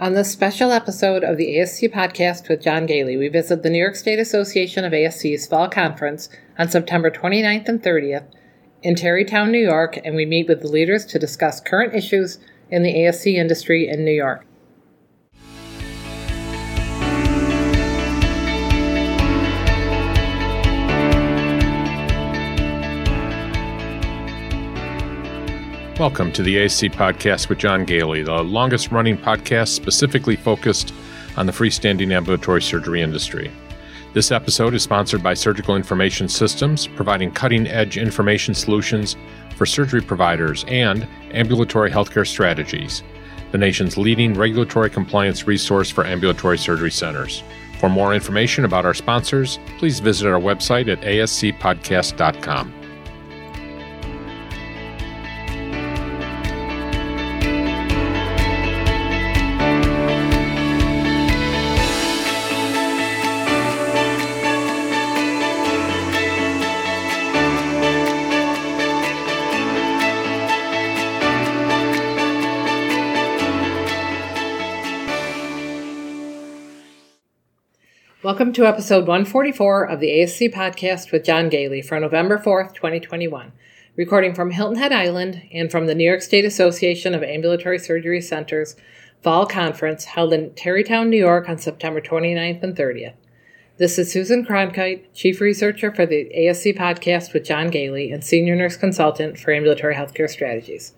On this special episode of the ASC podcast with John Goehle, we visit the New York State Association of ASC's Fall Conference on September 29th and 30th in Tarrytown, New York, and we meet with the leaders to discuss current issues in the ASC industry in New York. Welcome to the ASC podcast with John Goehle, the longest running podcast specifically focused on the freestanding ambulatory surgery industry. This episode is sponsored by Surgical Information Systems, providing cutting edge information solutions for surgery providers and ambulatory healthcare strategies, the nation's leading regulatory compliance resource for ambulatory surgery centers. For more information about our sponsors, please visit our website at ascpodcast.com. Welcome to episode 144 of the ASC podcast with John Goehle for November 4th, 2021, recording from Hilton Head Island and from the New York State Association of Ambulatory Surgery Centers Fall Conference held in Tarrytown, New York on September 29th and 30th. This is Susan Cronkite, Chief Researcher for the ASC podcast with John Goehle and Senior Nurse Consultant for Ambulatory Healthcare Strategies.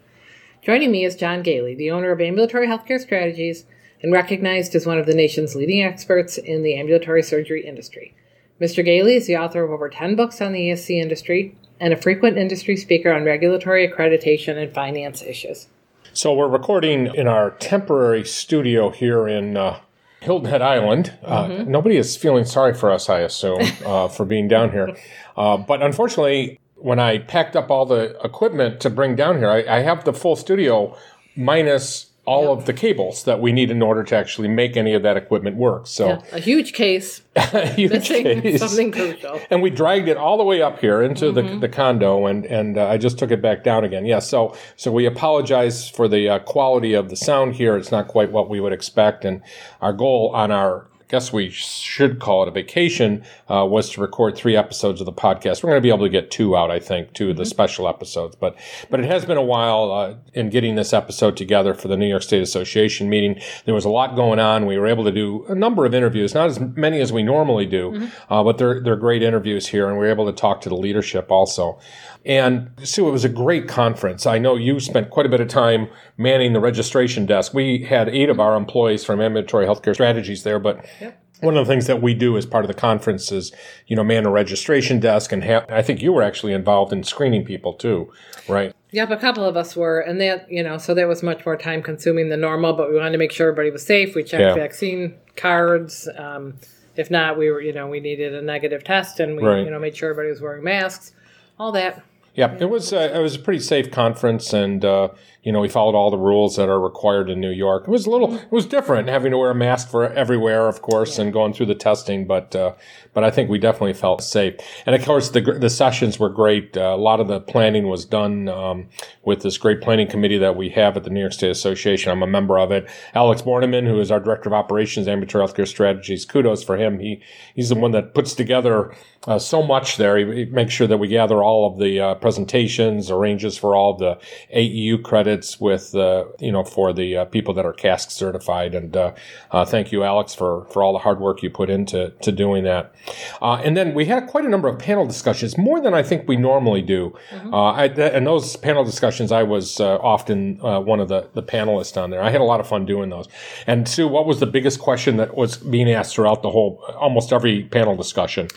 Joining me is John Gailey, the owner of Ambulatory Healthcare Strategies and recognized as one of the nation's leading experts in the ambulatory surgery industry. Mr. Goehle is the author of over 10 books on the ASC industry and a frequent industry speaker on regulatory accreditation and finance issues. So, we're recording in our temporary studio here in uh, Hilton Head Island. Uh, mm-hmm. Nobody is feeling sorry for us, I assume, uh, for being down here. Uh, but unfortunately, when I packed up all the equipment to bring down here, I, I have the full studio minus all yep. of the cables that we need in order to actually make any of that equipment work. So yeah, a huge case, a huge case, something crucial. And we dragged it all the way up here into mm-hmm. the, the condo, and and uh, I just took it back down again. Yeah, so so we apologize for the uh, quality of the sound here. It's not quite what we would expect, and our goal on our guess we should call it a vacation, uh, was to record three episodes of the podcast. We're going to be able to get two out, I think, two of the mm-hmm. special episodes. But but it has been a while uh, in getting this episode together for the New York State Association meeting. There was a lot going on. We were able to do a number of interviews, not as many as we normally do, mm-hmm. uh, but they're they're great interviews here, and we were able to talk to the leadership also. And Sue, it was a great conference. I know you spent quite a bit of time manning the registration desk. We had eight of our employees from Ambulatory Healthcare Strategies there, but yep. one of the things that we do as part of the conference is, you know, man a registration desk, and ha- I think you were actually involved in screening people too, right? Yep, a couple of us were, and that you know, so that was much more time consuming than normal. But we wanted to make sure everybody was safe. We checked yeah. vaccine cards. Um, if not, we were, you know, we needed a negative test, and we, right. you know, made sure everybody was wearing masks. All that. Yeah, it was uh, it was a pretty safe conference, and uh, you know we followed all the rules that are required in New York. It was a little it was different having to wear a mask for everywhere, of course, yeah. and going through the testing, but uh, but I think we definitely felt safe. And of course, the the sessions were great. Uh, a lot of the planning was done um, with this great planning committee that we have at the New York State Association. I'm a member of it. Alex Borneman, who is our director of operations, ambulatory healthcare strategies. Kudos for him. He he's the one that puts together uh, so much there. He, he, makes sure that we gather all of the uh, presentations, arranges for all of the AEU credits with, uh, you know, for the uh, people that are CASC certified. And uh, uh, thank you, Alex, for, for all the hard work you put into to doing that. and then we had quite a number of panel discussions, more than I think we normally do. Mm-hmm. I, th- and those panel discussions, I was often one of the, the panelists on there. I had a lot of fun doing those. And Sue, what was the biggest question that was being asked throughout the whole, almost every panel discussion?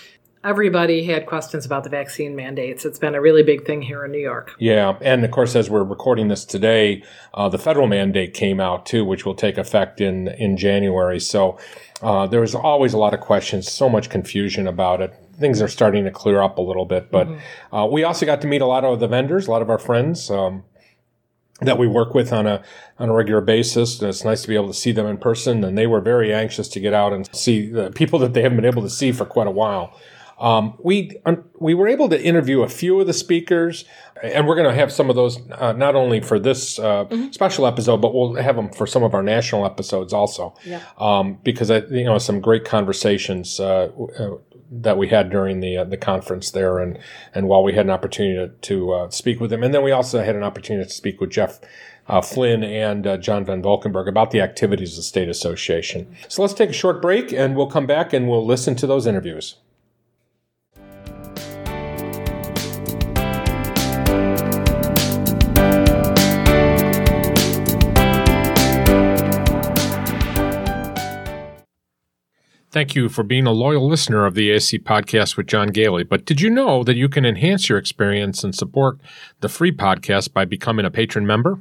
Everybody had questions about the vaccine mandates. It's been a really big thing here in New York. Yeah, and of course, as we're recording this today, uh, the federal mandate came out too, which will take effect in in January. So uh, there was always a lot of questions, so much confusion about it. Things are starting to clear up a little bit, but mm-hmm. uh, we also got to meet a lot of the vendors, a lot of our friends. Um, that we work with on a on a regular basis. And it's nice to be able to see them in person, and they were very anxious to get out and see the people that they haven't been able to see for quite a while. Um, we we were able to interview a few of the speakers, and we're going to have some of those uh, not only for this uh, mm-hmm. special episode, but we'll have them for some of our national episodes also. Yeah. Um, because I, you know, some great conversations uh, uh that we had during the uh, the conference there, and and while we had an opportunity to, to uh, speak with them, and then we also had an opportunity to speak with Jeff uh, Flynn and uh, John Van Valkenburg about the activities of the state association. So let's take a short break and we'll come back and we'll listen to those interviews. Thank you for being a loyal listener of the ASC podcast with John Goehle. But did you know that you can enhance your experience and support the free podcast by becoming a patron member?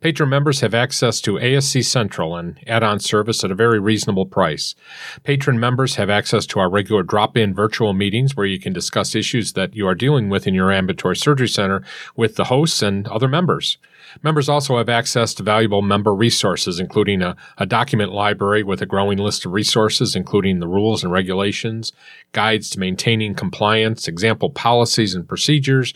Patron members have access to ASC Central, an add on service at a very reasonable price. Patron members have access to our regular drop in virtual meetings where you can discuss issues that you are dealing with in your ambulatory surgery center with the hosts and other members. Members also have access to valuable member resources, including a, a, document library with a growing list of resources, including the rules and regulations, guides to maintaining compliance, example policies and procedures,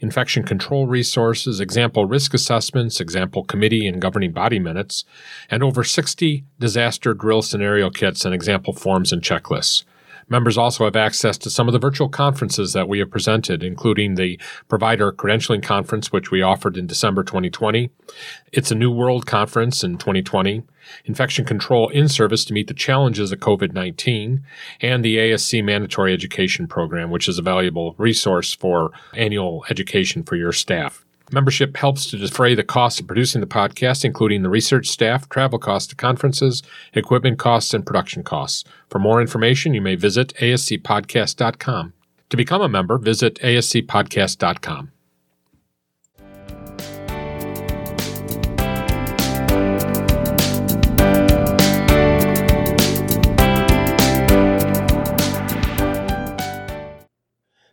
infection control resources, example risk assessments, example committee and governing body minutes, and over 60 disaster drill scenario kits and example forms and checklists. Members also have access to some of the virtual conferences that we have presented, including the Provider Credentialing Conference, which we offered in December 2020. It's a New World Conference in 2020, Infection Control in Service to meet the challenges of COVID 19, and the ASC Mandatory Education Program, which is a valuable resource for annual education for your staff. Membership helps to defray the costs of producing the podcast, including the research staff, travel costs to conferences, equipment costs, and production costs. For more information, you may visit ascpodcast.com. To become a member, visit ascpodcast.com.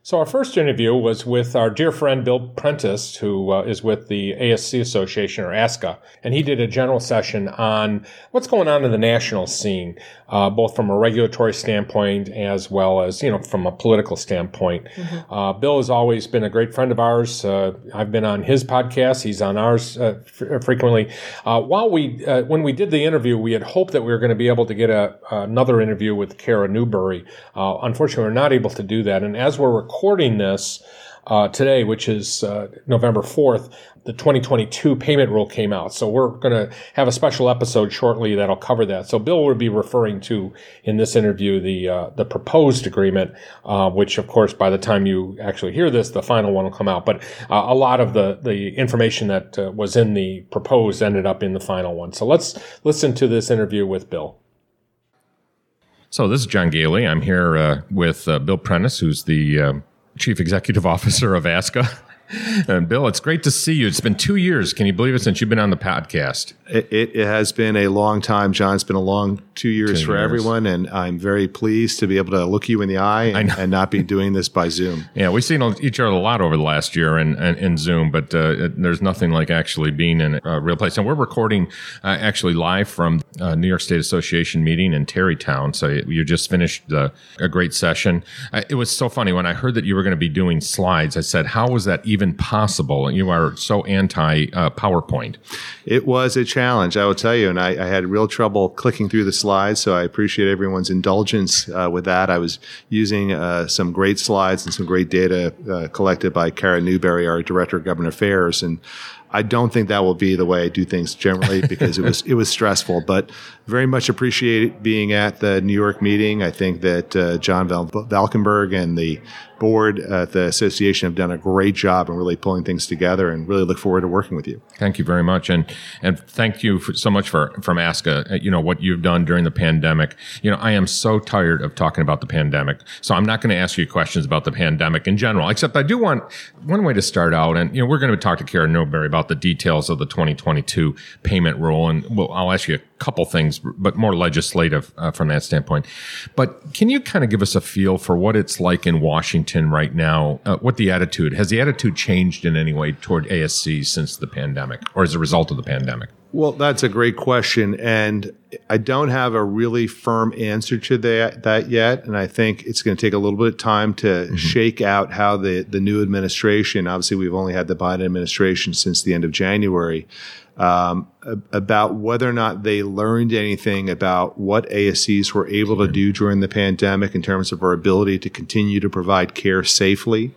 So our first interview was with our dear friend Bill Prentice, who uh, is with the ASC Association or ASCA, and he did a general session on what's going on in the national scene, uh, both from a regulatory standpoint as well as you know from a political standpoint. Mm-hmm. Uh, Bill has always been a great friend of ours. Uh, I've been on his podcast; he's on ours uh, f- frequently. Uh, while we when we did the interview, we had hoped that we were going to be able to get a, another interview with Kara Newbury. unfortunately, we're not able to do that, and as we're recording this uh, today, which is uh, November 4th, the 2022 payment rule came out. So we're going to have a special episode shortly that'll cover that. So Bill will be referring to in this interview the uh, the proposed agreement, uh, which of course by the time you actually hear this, the final one will come out. But uh, a lot of the the information that uh, was in the proposed ended up in the final one. So let's listen to this interview with Bill. So this is John Goehle. I'm here uh, with uh, Bill Prentice, who's the uh, Chief Executive Officer of ASCA. And Bill, it's great to see you. It's been two years. Can you believe it since you've been on the podcast? It, it, it has been a long time, John. It's been a long two years two for years. everyone, and I'm very pleased to be able to look you in the eye and, and not be doing this by Zoom. Yeah, we've seen each other a lot over the last year in, in, in Zoom, but uh, there's nothing like actually being in a real place. And we're recording uh, actually live from uh, New York State Association meeting in Tarrytown. So you just finished uh, a great session. Uh, it was so funny when I heard that you were going to be doing slides. I said, "How was that even possible?" You are so anti uh, PowerPoint. It was a challenge, I will tell you, and I, I, had real trouble clicking through the slides. So I appreciate everyone's indulgence uh, with that. I was using uh, some great slides and some great data uh, collected by Kara Newbury, our director of government affairs, and I don't think that will be the way I do things generally because it was it was stressful. But very much appreciate being at the New York meeting. I think that uh, John Val- Valkenburg and the board at the association have done a great job in really pulling things together, and really look forward to working with you. Thank you very much, and and thank you so much for from ASCA. Uh, you know what you've done during the pandemic. You know I am so tired of talking about the pandemic, so I'm not going to ask you questions about the pandemic in general. Except I do want one way to start out, and you know we're going to talk to Karen Newbury about the details of the 2022 payment rule, and we'll, I'll ask you couple things, but more legislative uh, from that standpoint. But can you kind of give us a feel for what it's like in Washington right now? Uh, what the attitude has the attitude changed in any way toward ASC since the pandemic, or as a result of the pandemic? Well, that's a great question, and I don't have a really firm answer to that that yet. And I think it's going to take a little bit of time to mm-hmm. shake out how the the new administration. Obviously, we've only had the Biden administration since the end of January. Um, about whether or not they learned anything about what ASCs were able to do during the pandemic in terms of our ability to continue to provide care safely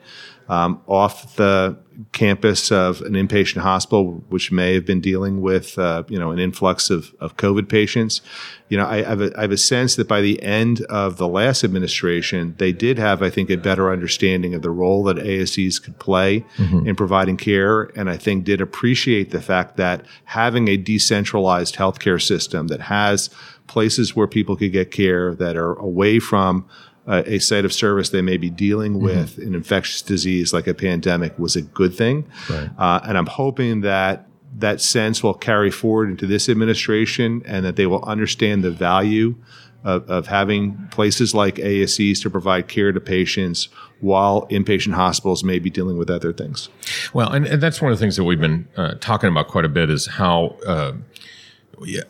um, off the campus of an inpatient hospital, which may have been dealing with uh, you know an influx of, of COVID patients. You know, I, I, have a, I, have a sense that by the end of the last administration, they did have, I think, a better understanding of the role that ASCs could play mm-hmm. in providing care, and I think did appreciate the fact that having a decentralized healthcare system that has places where people could get care that are away from uh, a site of service they may be dealing mm-hmm. with mm-hmm. an infectious disease like a pandemic was a good thing. Right. Uh, and I'm hoping that that sense will carry forward into this administration and that they will understand the value of, of, having places like ASCs to provide care to patients while inpatient hospitals may be dealing with other things. Well, and, and that's one of the things that we've been uh, talking about quite a bit is how uh,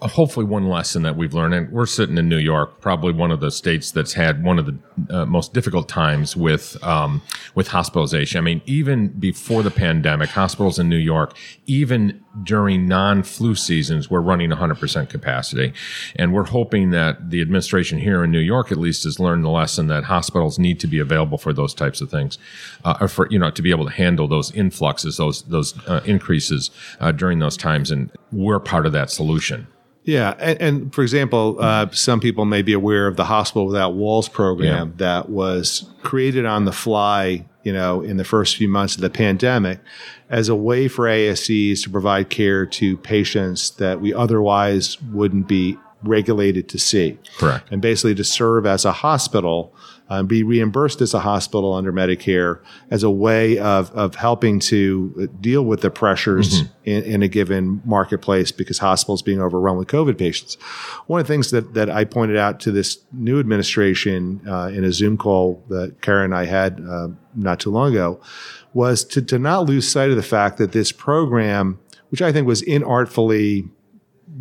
hopefully one lesson that we've learned, and we're sitting in New York, probably one of the states that's had one of the uh, most difficult times with um, with hospitalization. I mean, even before the pandemic, hospitals in New York, even during non-flu seasons, we're running 100% capacity, and we're hoping that the administration here in New York, at least, has learned the lesson that hospitals need to be available for those types of things, uh, or for you know to be able to handle those influxes, those those uh, increases uh, during those times, and we're part of that solution. Yeah, and, and for example, uh, some people may be aware of the Hospital Without Walls program yeah. that was created on the fly, you know, in the first few months of the pandemic, as a way for ASCs to provide care to patients that we otherwise wouldn't be regulated to see. Correct. And basically to serve as a hospital um, be reimbursed as a hospital under Medicare as a way of, of helping to deal with the pressures mm-hmm. in, in, a given marketplace because hospitals being overrun with COVID patients. One of the things that, that I pointed out to this new administration uh, in a Zoom call that Karen and I had uh, not too long ago was to, to not lose sight of the fact that this program, which I think was inartfully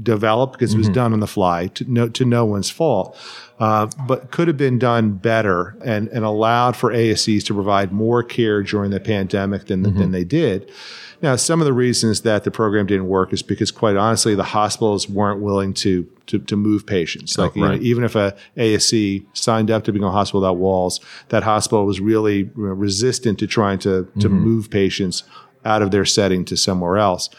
developed because mm-hmm. it was mm-hmm. done on the fly to no, to no one's fault, uh, but could have been done better and, and allowed for ASCs to provide more care during the pandemic than, mm-hmm. than they did. Now, some of the reasons that the program didn't work is because, quite honestly, the hospitals weren't willing to to, to move patients. Like oh, right. you know, even if a ASC signed up to become a hospital without walls, that hospital was really resistant to trying to to mm-hmm. move patients out of their setting to somewhere else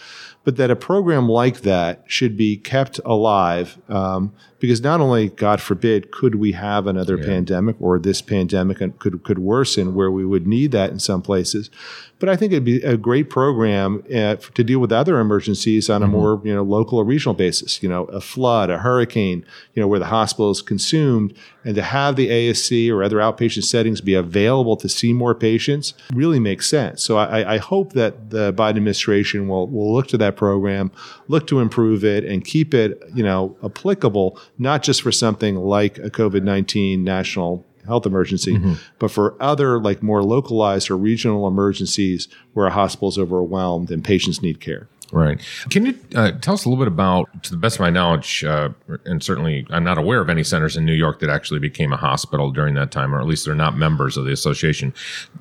but that a program like that should be kept alive um, because not only, God forbid, could we have another yeah. pandemic or this pandemic could could worsen where we would need that in some places, but I think it'd be a great program uh, to deal with other emergencies on mm-hmm. a more you know local or regional basis. You know, a flood, a hurricane, you know, where the hospital is consumed, and to have the ASC or other outpatient settings be available to see more patients really makes sense. So I, I hope that the Biden administration will will look to that program, look to improve it, and keep it you know applicable not just for something like a COVID nineteen national health emergency, mm-hmm. but for other like more localized or regional emergencies where a hospital is overwhelmed and patients need care. Right. Can you uh, tell us a little bit about, to the best of my knowledge, uh, and certainly I'm not aware of any centers in New York that actually became a hospital during that time, or at least they're not members of the association.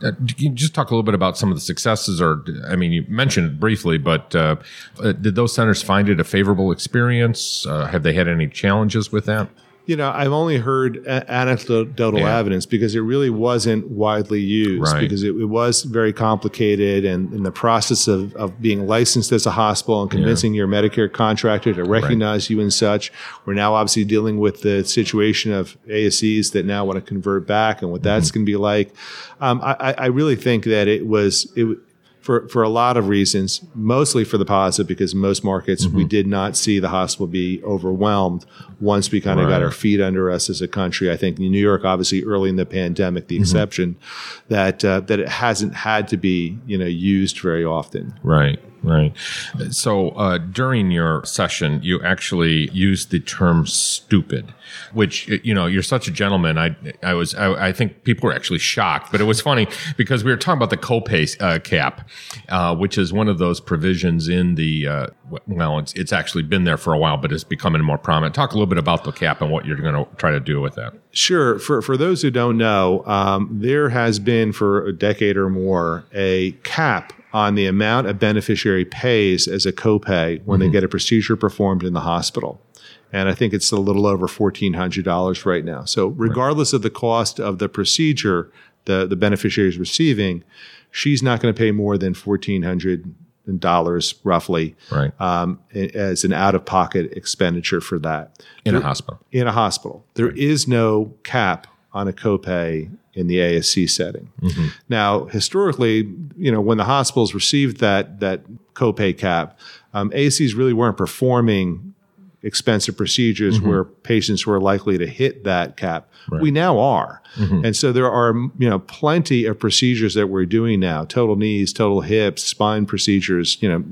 Uh, can you just talk a little bit about some of the successes, or I mean, you mentioned it briefly, but uh, uh, did those centers find it a favorable experience? Uh, have they had any challenges with that? You know, I've only heard anecdotal yeah. evidence because it really wasn't widely used right. because it, it, was very complicated and in the process of, of being licensed as a hospital and convincing yeah. your Medicare contractor to recognize right. you and such. We're now obviously dealing with the situation of ASCs that now want to convert back and what mm-hmm. that's going to be like. Um, I, I really think that it was, it, for, for a lot of reasons, mostly for the positive, because most markets mm-hmm. we did not see the hospital be overwhelmed once we kind of right. got our feet under us as a country. I think New York, obviously early in the pandemic, the mm-hmm. exception that uh, that it hasn't had to be you know used very often. Right. Right. So uh, during your session, you actually used the term "stupid," which you know you're such a gentleman. I I was I, I think people were actually shocked, but it was funny because we were talking about the copay uh, cap, uh, which is one of those provisions in the uh, well, it's it's actually been there for a while, but it's becoming more prominent. Talk a little bit about the cap and what you're going to try to do with that. Sure. For for those who don't know, um, there has been for a decade or more a cap on the amount a beneficiary pays as a copay when mm-hmm. they get a procedure performed in the hospital. And I think it's a little over $1,400 right now. So, regardless right. of the cost of the procedure the, the beneficiary is receiving, she's not going to pay more than $1,400 roughly right. um, as an out of pocket expenditure for that. In there, a hospital. In a hospital. There right. is no cap on a copay in the ASC setting. Mm-hmm. Now, historically, you know, when the hospitals received that that copay cap, um, ASCs really weren't performing expensive procedures mm-hmm. where patients were likely to hit that cap. Right. We now are. Mm-hmm. And so there are, you know, plenty of procedures that we're doing now, total knees, total hips, spine procedures, you know,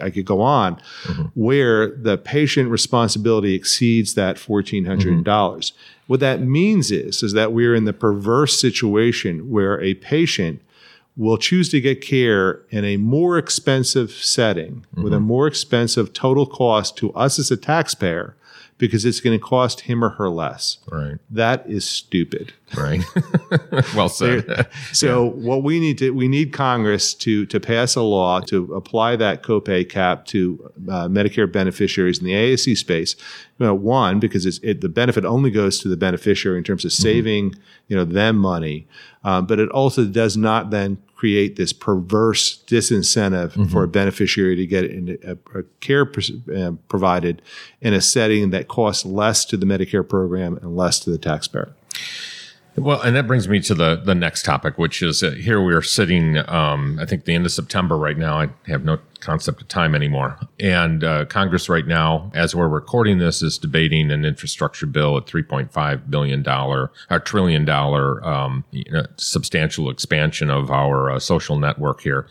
I could go on, mm-hmm. where the patient responsibility exceeds that 1,400. dollars mm-hmm. What that means is, is that we're in the perverse situation where a patient will choose to get care in a more expensive setting mm-hmm. with a mm-hmm. more expensive total cost to us as a taxpayer because it's going to cost him or her less. Right. That is stupid. Right. well said. so yeah. what we need to we need Congress to to pass a law to apply that copay cap to uh, Medicare beneficiaries in the ASC space. You know, one because it, the benefit only goes to the beneficiary in terms of mm-hmm. saving mm-hmm. you know them money, um, but it also does not then create this perverse disincentive mm-hmm. for a beneficiary to get a, a care uh, provided in a setting that costs less to the Medicare program and less to the taxpayer. Well, and that brings me to the the next topic, which is uh, here we are sitting. Um, I think the end of September right now. I have no concept of time anymore. And uh, Congress right now, as we're recording this, is debating an infrastructure bill at three point five billion dollar or trillion dollar um, you know, substantial expansion of our uh, social network here.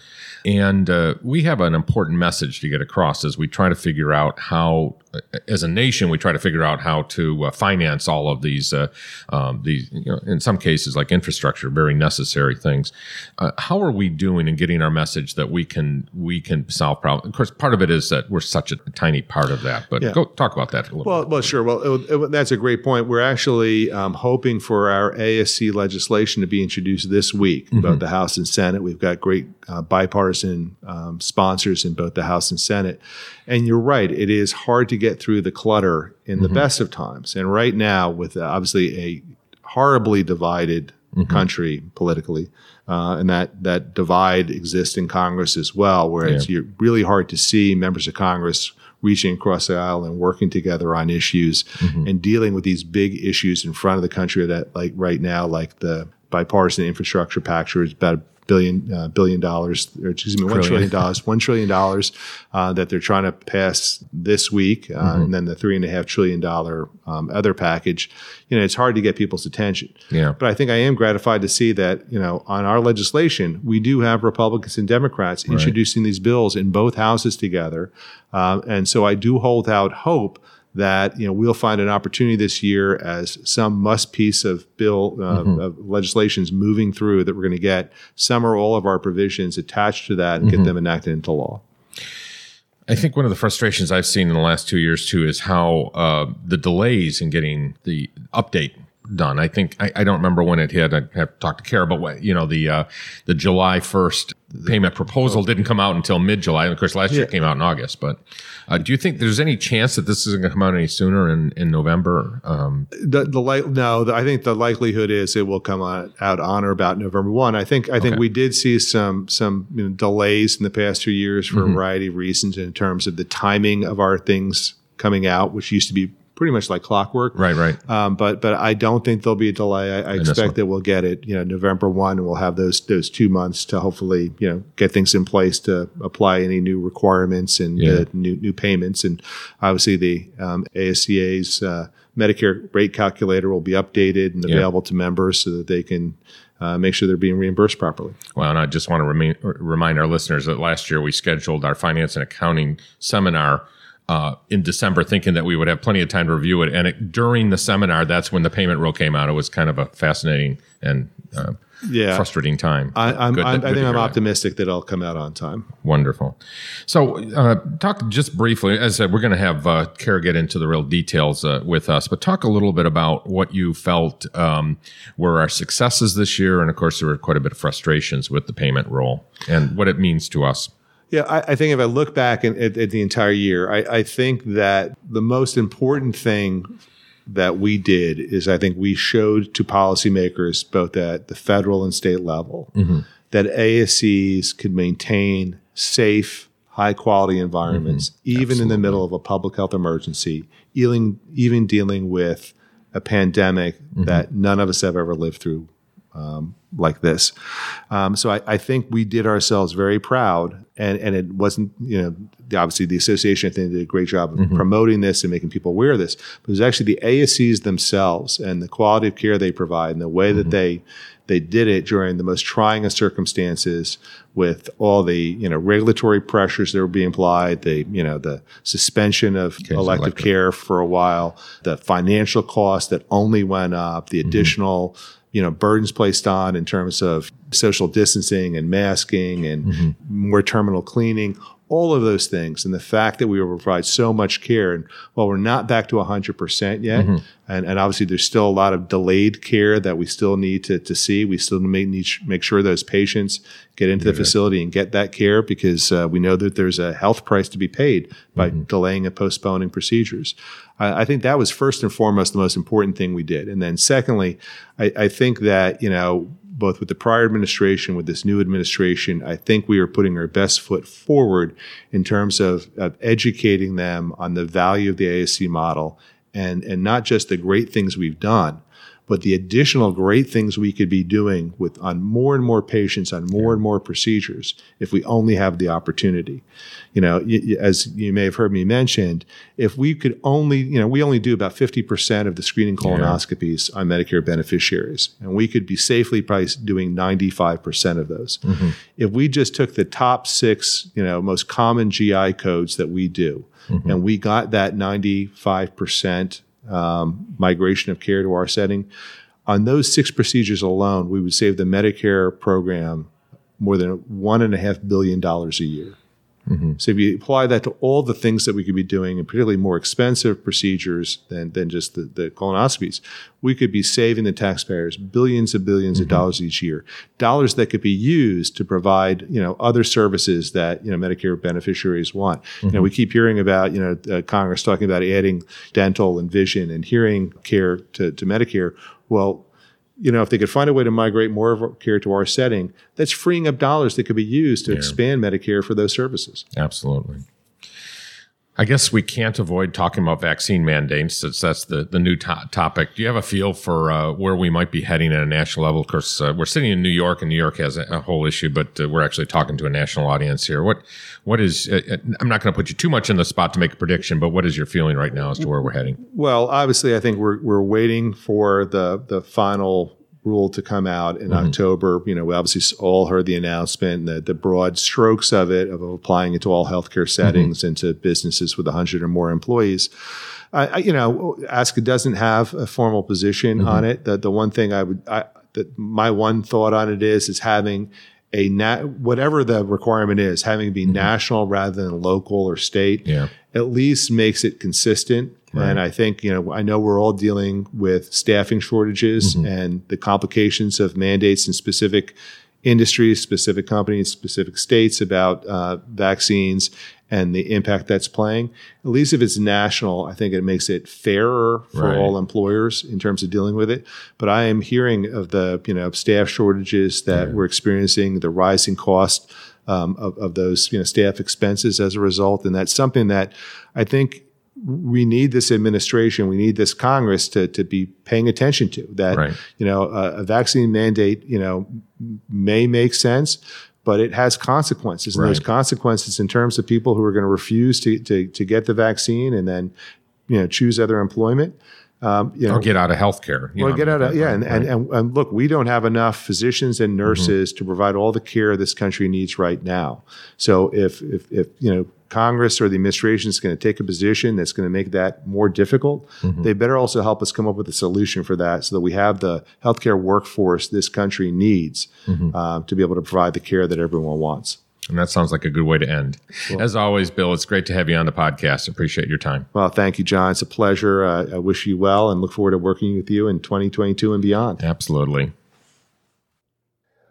And uh, we have an important message to get across as we try to figure out how, uh, as a nation, we try to figure out how to uh, finance all of these, uh, um, these, you know, in some cases like infrastructure, very necessary things. Uh, how are we doing in getting our message that we can we can solve problems? Of course, part of it is that we're such a tiny part of that. But yeah. go talk about that a little. Well, bit. well, sure. Well, it, it, that's a great point. We're actually um, hoping for our ASC legislation to be introduced this week, mm-hmm. both the House and Senate. We've got great uh, bipartisan um, sponsors in both the House and Senate. And you're right, it is hard to get through the clutter in mm-hmm. the best of times. And right now, with uh, obviously a horribly divided mm-hmm. country politically, uh, and that that divide exists in Congress as well, where yeah. it's really hard to see members of Congress reaching across the aisle and working together on issues mm-hmm. and dealing with these big issues in front of the country that like right now, like the bipartisan infrastructure package, is about billion uh, billion dollars, or excuse me, one trillion dollars, one trillion dollars uh, that they're trying to pass this week, uh, mm-hmm. and then the three and a half trillion dollar um, other package. You know, it's hard to get people's attention. Yeah. But I think I am gratified to see that you know on our legislation we do have Republicans and Democrats right. introducing these bills in both houses together, um, and so I do hold out hope that you know we'll find an opportunity this year as some must piece of bill uh, mm-hmm. of legislations moving through that we're going to get some or all of our provisions attached to that and mm-hmm. get them enacted into law. I think one of the frustrations I've seen in the last two years too is how uh, the delays in getting the update done. I think I, I, don't remember when it hit. I have to talk to Kara, but what, you know the uh, the July first payment proposal didn't come out until mid July. Of course, last yeah. year came out in August. But uh, do you think there's any chance that this isn't going to come out any sooner in in November? Um, the the li- no, the, I think the likelihood is it will come out, out on or about November one. I think I think okay. we did see some some you know, delays in the past two years for mm-hmm. a variety of reasons in terms of the timing of our things coming out, which used to be pretty much like clockwork. Right, right. Um, but but I don't think there'll be a delay. I, I expect that we'll get it, you know, November one, and we'll have those those two months to hopefully, you know, get things in place to apply any new requirements and yeah. uh, new new payments, and obviously the um, ASCA's uh, Medicare rate calculator will be updated and available yeah. to members so that they can uh, make sure they're being reimbursed properly. Well, and I just want to remind, remind our listeners that last year we scheduled our finance and accounting seminar uh, in December, thinking that we would have plenty of time to review it. And it, during the seminar, that's when the payment rule came out. It was kind of a fascinating and uh, Yeah. frustrating time. I, I'm, Good I'm, good I think I'm optimistic that it'll come out on time. Wonderful. So, uh, talk just briefly. As I said, we're going to have uh, Kara get into the real details uh, with us, but talk a little bit about what you felt um, were our successes this year, and of course, there were quite a bit of frustrations with the payment rule and what it means to us. Yeah, I, I think if I look back at, at, at the entire year, I, I think that the most important thing that we did is I think we showed to policymakers, both at the federal and state level, mm-hmm. that ASCs could maintain safe, high quality environments, mm-hmm. even in the middle of a public health emergency, even, even dealing with a pandemic mm-hmm. that none of us have ever lived through um, like this. Um, so I, I think we did ourselves very proud, and and it wasn't you know the, obviously the association I think did a great job of promoting this and making people aware of this, but it was actually the ASCs themselves and the quality of care they provide and the way that they they did it during the most trying of circumstances with all the you know regulatory pressures that were being applied, the you know the suspension of elective elective. care for a while, the financial costs that only went up, the additional you know burdens placed on in terms of social distancing and masking and mm-hmm. more terminal cleaning all of those things. And the fact that we will provide so much care and while we're not back to 100% yet mm-hmm. and, and obviously there's still a lot of delayed care that we still need to, to see. We still may need to make sure those patients get into the facility and get that care because uh, we know that there's a health price to be paid by mm-hmm. delaying and postponing procedures I, I think that was first and foremost the most important thing we did. And then secondly I, I think that you know both with the prior administration, with this new administration, I think we are putting our best foot forward in terms of, of educating them on the value of the ASC model and, and not just the great things we've done, but the additional great things we could be doing with on more and more patients, on more and more procedures, if we only have the opportunity. You know, as you may have heard me mentioned, if we could only, you know, we only do about 50% of the screening colonoscopies on Medicare beneficiaries, and we could be safely probably doing 95% of those. Mm-hmm. If we just took the top six, you know, most common GI codes that we do, mm-hmm. and we got that 95% um, migration of care to our setting, on those six procedures alone, we would save the Medicare program more than one and a half billion dollars a year. Mm-hmm. So if you apply that to all the things that we could be doing, and particularly more expensive procedures than, than just the, the colonoscopies, we could be saving the taxpayers billions and 1000000000 of mm-hmm. dollars each year. Dollars that could be used to provide, you know, other services that, you know, Medicare beneficiaries want. You know, mm-hmm. we keep hearing about, you know, uh, Congress talking about adding dental and vision and hearing care to, to Medicare. Well, you know, if they could find a way to migrate more of our care to our setting, that's freeing up dollars that could be used to expand Medicare for those services. Absolutely. I guess we can't avoid talking about vaccine mandates since that's the, the new to- topic. Do you have a feel for uh, where we might be heading at a national level? Of course, uh, we're sitting in New York, and New York has a, a whole issue, but uh, we're actually talking to a national audience here. What, what is? Uh, uh, I'm not going to put you too much in the spot to make a prediction, but what is your feeling right now as to where we're heading? Well, obviously, I think we're we're waiting for the the final rule to come out in mm-hmm. October. You know, we obviously all heard the announcement, the the broad strokes of it of applying it to all healthcare mm-hmm. settings and to businesses with 100 or more employees. I, I, you know, ASCA doesn't have a formal position mm-hmm. on it. The the one thing I would, I, that my one thought on it is, is having a na- whatever the requirement is, having it be national rather than local or state, Yeah. At least makes it consistent. And I think, you know, I know we're all dealing with staffing shortages and the complications of mandates in specific industries, specific companies, specific states about uh, vaccines and the impact that's playing. At least if it's national, I think it makes it fairer for Right. all employers in terms of dealing with it. But I am hearing of the, you know, staff shortages that we're experiencing, the rising cost um, of, of those, you know, staff expenses as a result. And that's something that I think we need this administration, we need this Congress to, to be paying attention to that, Right. you know, a, a vaccine mandate, you know, may make sense, but it has consequences. And those Right. consequences in terms of people who are going to refuse to, to, to get the vaccine and then, you know, choose other employment. Um, you know, or get out of healthcare. you or know, get out of yeah, and, right. and, and, and look, we don't have enough physicians and nurses to provide all the care this country needs right now. So if if, if you know Congress or the administration is going to take a position that's going to make that more difficult, they better also help us come up with a solution for that, so that we have the healthcare workforce this country needs uh, to be able to provide the care that everyone wants. And that sounds like a good way to end. As always, Bill, it's great to have you on the podcast. Appreciate your time. Well, thank you, John. It's a pleasure. Uh, I wish you well and look forward to working with you in 2022 and beyond. Absolutely.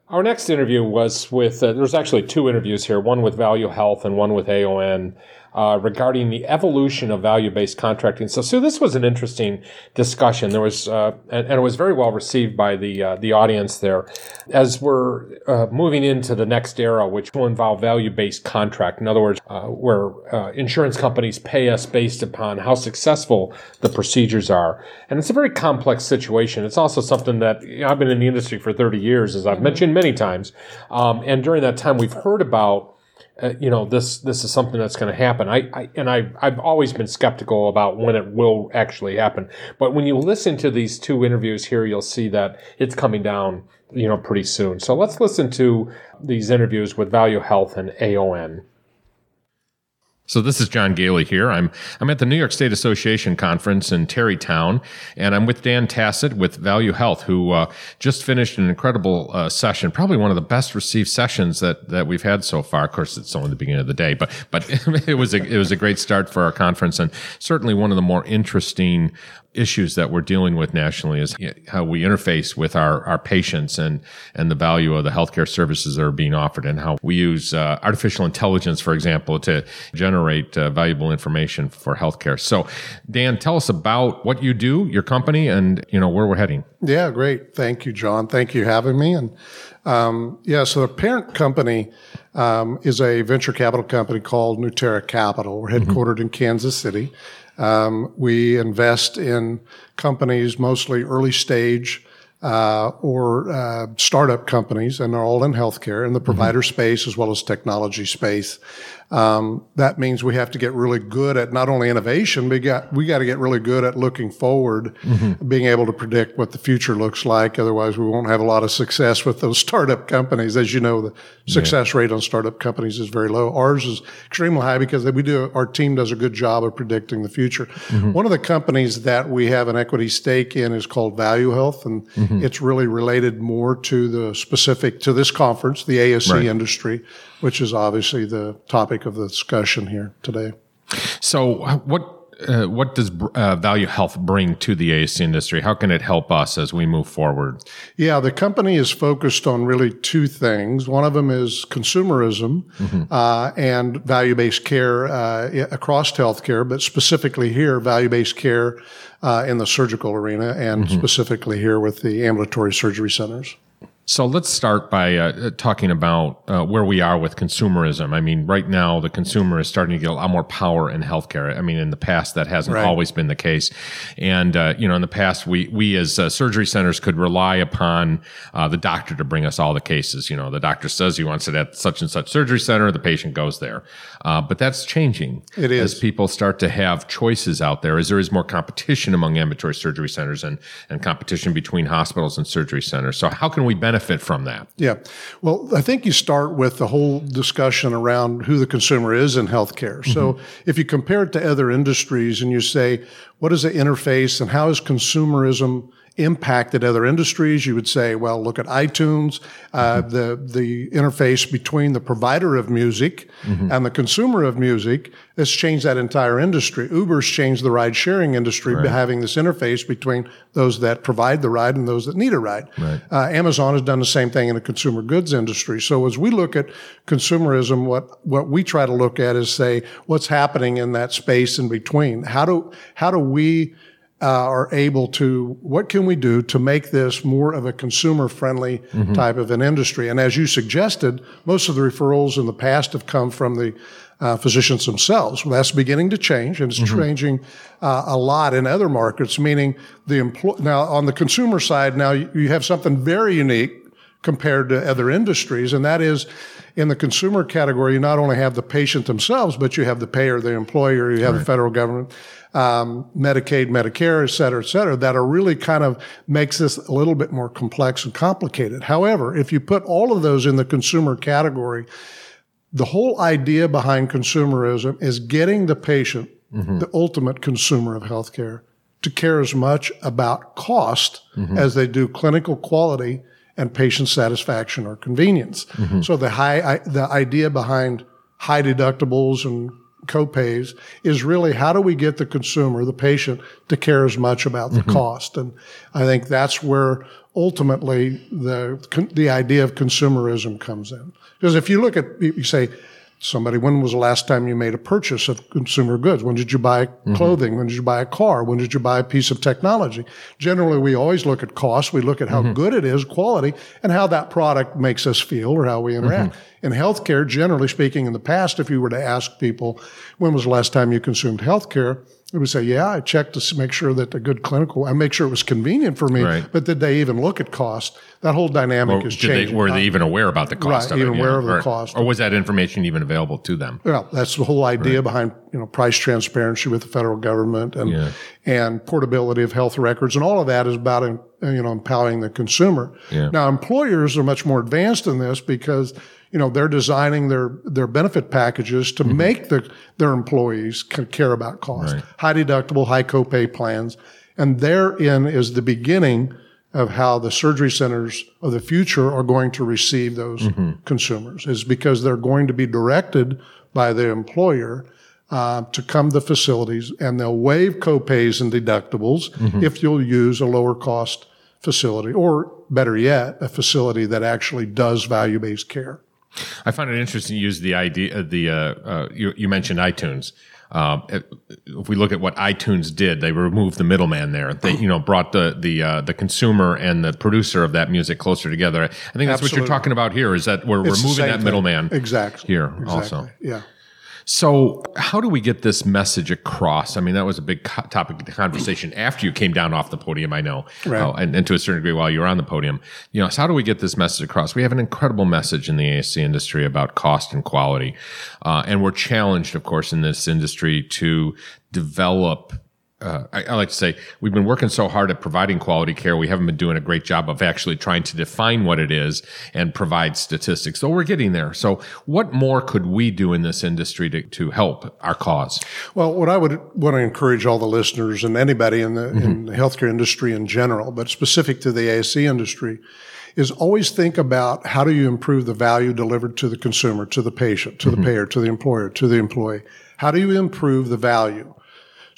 Our next interview was with, uh, there's actually two interviews here, one with Value Health and one with AON. Uh, regarding the evolution of value-based contracting. So, so this was an interesting discussion. There was, uh, and, and, it was very well received by the uh, the audience there. As we're uh, moving into the next era, which will involve value-based contract. In other words, uh, where uh, insurance companies pay us based upon how successful the procedures are, and it's a very complex situation. It's also something that you know, I've been in the industry for 30 years, as I've mentioned many times, um, and during that time, we've heard about uh, you know this this is something that's going to happen. I, I and I I've always been skeptical about when it will actually happen. But when you listen to these two interviews here, you'll see that it's coming down you know pretty soon. So let's listen to these interviews with Value Health and AON. So this is John Goehle here. I'm I'm at the New York State Association conference in Tarrytown, and I'm with Dan Tassett with Value Health, who uh, just finished an incredible uh, session, probably one of the best received sessions that that we've had so far. Of course, it's only the beginning of the day, but but it was a it was a great start for our conference, and certainly one of the more interesting issues that we're dealing with nationally is how we interface with our, our patients and, and the value of the healthcare services that are being offered and how we use uh, artificial intelligence, for example, to generate uh, valuable information for healthcare. So, Dan, tell us about what you do, your company, and you know where we're heading. Yeah, great. Thank you, John. Thank you for having me. And um, yeah, so the parent company um, is a venture capital company called Nuterra Capital. We're headquartered in Kansas City. Um, we invest in companies, mostly early stage uh, or uh, startup companies, and they're all in healthcare in the provider space as well as technology space. Um, that means we have to get really good at not only innovation, but we got we got to get really good at looking forward, mm-hmm. being able to predict what the future looks like. Otherwise, we won't have a lot of success with those startup companies. As you know, the success rate on startup companies is very low. Ours is extremely high because we do our team does a good job of predicting the future. Mm-hmm. One of the companies that we have an equity stake in is called Value Health, and mm-hmm. it's really related more to the specific to this conference, the ASC Right. industry, which is obviously the topic of the discussion here today. So, uh, what uh, what does uh, Value Health bring to the ASC industry? How can it help us as we move forward? Yeah, the company is focused on really two things. One of them is consumerism uh, and value based care uh, across healthcare, but specifically here, value based care uh, in the surgical arena and specifically here with the ambulatory surgery centers. So let's start by uh, talking about uh, where we are with consumerism. I mean, right now the consumer is starting to get a lot more power in healthcare. I mean, in the past that hasn't Right. always been the case, and uh, you know, in the past we we as uh, surgery centers could rely upon uh, the doctor to bring us all the cases. You know, the doctor says he wants it at such and such surgery center, the patient goes there. Uh, but that's changing. It is. as people start to have choices out there, as there is more competition among ambulatory surgery centers and and competition between hospitals and surgery centers. So how can we benefit from that? Yeah. Well, I think you start with the whole discussion around who the consumer is in healthcare. So mm-hmm. if you compare it to other industries and you say, what is the interface and how is consumerism impacted other industries? You would say, well, look at iTunes, uh, the, the interface between the provider of music and the consumer of music has changed that entire industry. Uber's changed the ride sharing industry by having this interface between those that provide the ride and those that need a ride. Uh, Amazon has done the same thing in the consumer goods industry. So as we look at consumerism, what, what we try to look at is say, what's happening in that space in between? How do, how do we uh, are able to, what can we do to make this more of a consumer friendly type of an industry? And as you suggested, most of the referrals in the past have come from the uh, physicians themselves. Well, that's beginning to change, and it's changing uh, a lot in other markets. Meaning, the employ now on the consumer side, now you, you have something very unique compared to other industries. And that is in the consumer category, you not only have the patient themselves, but you have the payer, the employer, you have the federal government, um, Medicaid, Medicare, et cetera, et cetera, that are really kind of makes this a little bit more complex and complicated. However, if you put all of those in the consumer category, the whole idea behind consumerism is getting the patient, mm-hmm. the ultimate consumer of healthcare, to care as much about cost mm-hmm. as they do clinical quality and patient satisfaction or convenience. Mm-hmm. So the high, I, the idea behind high deductibles and copays is really how do we get the consumer, the patient, to care as much about the mm-hmm. cost? And I think that's where ultimately the the idea of consumerism comes in. Because if you look at you say somebody, when was the last time you made a purchase of consumer goods? When did you buy mm-hmm. clothing? When did you buy a car? When did you buy a piece of technology? Generally, we always look at cost. We look at how mm-hmm. good it is, quality, and how that product makes us feel or how we mm-hmm. interact. In healthcare, generally speaking, in the past, if you were to ask people, when was the last time you consumed healthcare? They would say, yeah, I checked to make sure that the good clinical, I make sure it was convenient for me. Right. But did they even look at cost? That whole dynamic Or is changing. they, were they even aware about the cost Right, of it? even you aware of the or, cost. Or was that information even available to them? Well, that's the whole idea behind you know price transparency with the federal government and Yeah. and portability of health records and all of that is about uh, you know empowering the consumer. Yeah. Now employers are much more advanced in this because you know they're designing their their benefit packages to mm-hmm. make the their employees care about cost. Right. High deductible, high copay plans, and therein is the beginning of how the surgery centers of the future are going to receive those mm-hmm. consumers is because they're going to be directed by the employer uh, to come to facilities and they'll waive copays and deductibles mm-hmm. if you'll use a lower cost facility or better yet a facility that actually does value-based care I find it interesting you use the idea, the, uh, uh, you, you mentioned iTunes. Um, if we look at what iTunes did, they removed the middleman there. They, you know, brought the the uh, the consumer and the producer of that music closer together. I think that's what you're talking about here. Is that we're It's removing that thing. middleman exactly here exactly. also. yeah So, how do we get this message across? I mean, that was a big co- topic of the conversation after you came down off the podium, I know, Right. Uh, and, and to a certain degree while you were on the podium. You know, so how do we get this message across? We have an incredible message in the ASC industry about cost and quality, uh, and we're challenged, of course, in this industry to develop. Uh, I, I like to say we've been working so hard at providing quality care. We haven't been doing a great job of actually trying to define what it is and provide statistics. so we're getting there. So, what more could we do in this industry to, to help our cause? Well, what I would want to encourage all the listeners and anybody in the, in the healthcare industry in general, but specific to the ASC industry, is always think about how do you improve the value delivered to the consumer, to the patient, to the payer, to the employer, to the employee. How do you improve the value?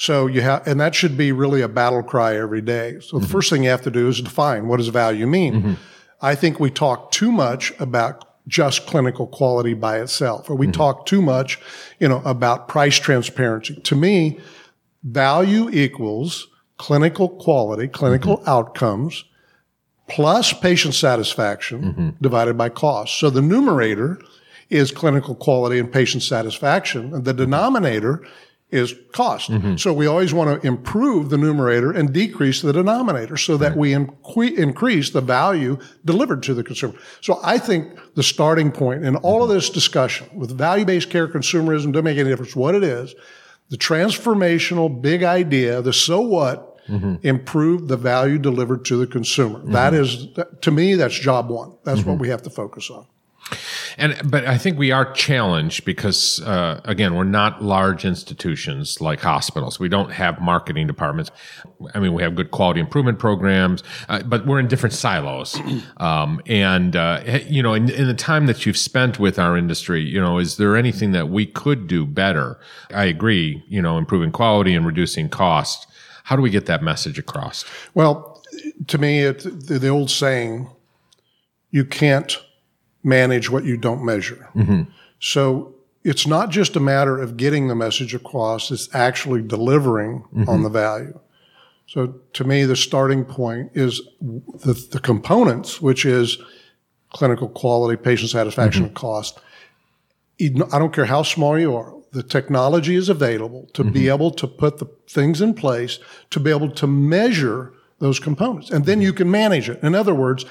So you have, and that should be really a battle cry every day. So the mm-hmm. first thing you have to do is define what does value mean. Mm-hmm. I think we talk too much about just clinical quality by itself, or we mm-hmm. talk too much, you know, about price transparency. To me, value equals clinical quality, clinical outcomes, plus patient satisfaction divided by cost. So the numerator is clinical quality and patient satisfaction, and the denominator is cost. Mm-hmm. So we always want to improve the numerator and decrease the denominator so that we inque- increase the value delivered to the consumer. So I think the starting point in all of mm-hmm. this discussion with value-based care, consumerism, doesn't make any difference what it is, the transformational big idea, the so what, mm-hmm. improve the value delivered to the consumer. That is, to me, that's job one. That's what we have to focus on. And but I think we are challenged because uh, again, we're not large institutions like hospitals. We don't have marketing departments. I mean, we have good quality improvement programs, uh, but we're in different silos. Um, and uh, you know, in, in the time that you've spent with our industry, you know, is there anything that we could do better? I agree. You know, improving quality and reducing cost. How do we get that message across? Well, to me, it, the, the old saying, you can't manage what you don't measure. Mm-hmm. So it's not just a matter of getting the message across, it's actually delivering mm-hmm. on the value. So to me, the starting point is the, the components, which is clinical quality, patient satisfaction, and cost. I don't care how small you are. The technology is available to be able to put the things in place to be able to measure those components. And then you can manage it. In other words,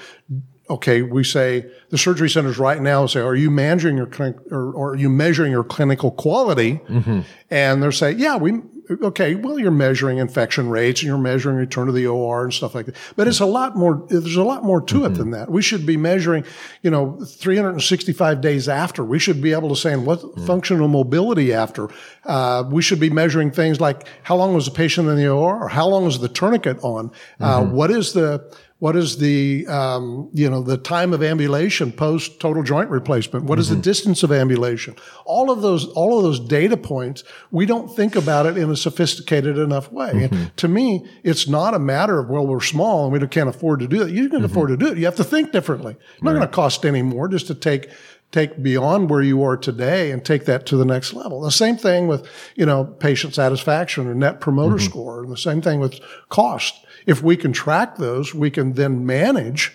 okay, we say the surgery centers right now say, are you managing your clinic or, or, are you measuring your clinical quality? Mm-hmm. And they're saying, yeah, we, okay, well, you're measuring infection rates and you're measuring return to the OR and stuff like that. But it's a lot more, there's a lot more to mm-hmm. it than that. We should be measuring, you know, 365 days after. We should be able to say, what mm-hmm. functional mobility after. Uh, we should be measuring things like how long was the patient in the OR or how long was the tourniquet on? Uh, mm-hmm. what is the, what is the, um, you know, the time of ambulation post total joint replacement? What is mm-hmm. the distance of ambulation? All of those, all of those data points, we don't think about it in a sophisticated enough way. Mm-hmm. And to me, it's not a matter of, well, we're small and we can't afford to do that. You can mm-hmm. afford to do it. You have to think differently. It's not right. going to cost any more just to take take beyond where you are today and take that to the next level. The same thing with, you know, patient satisfaction or net promoter mm-hmm. score and the same thing with cost. If we can track those, we can then manage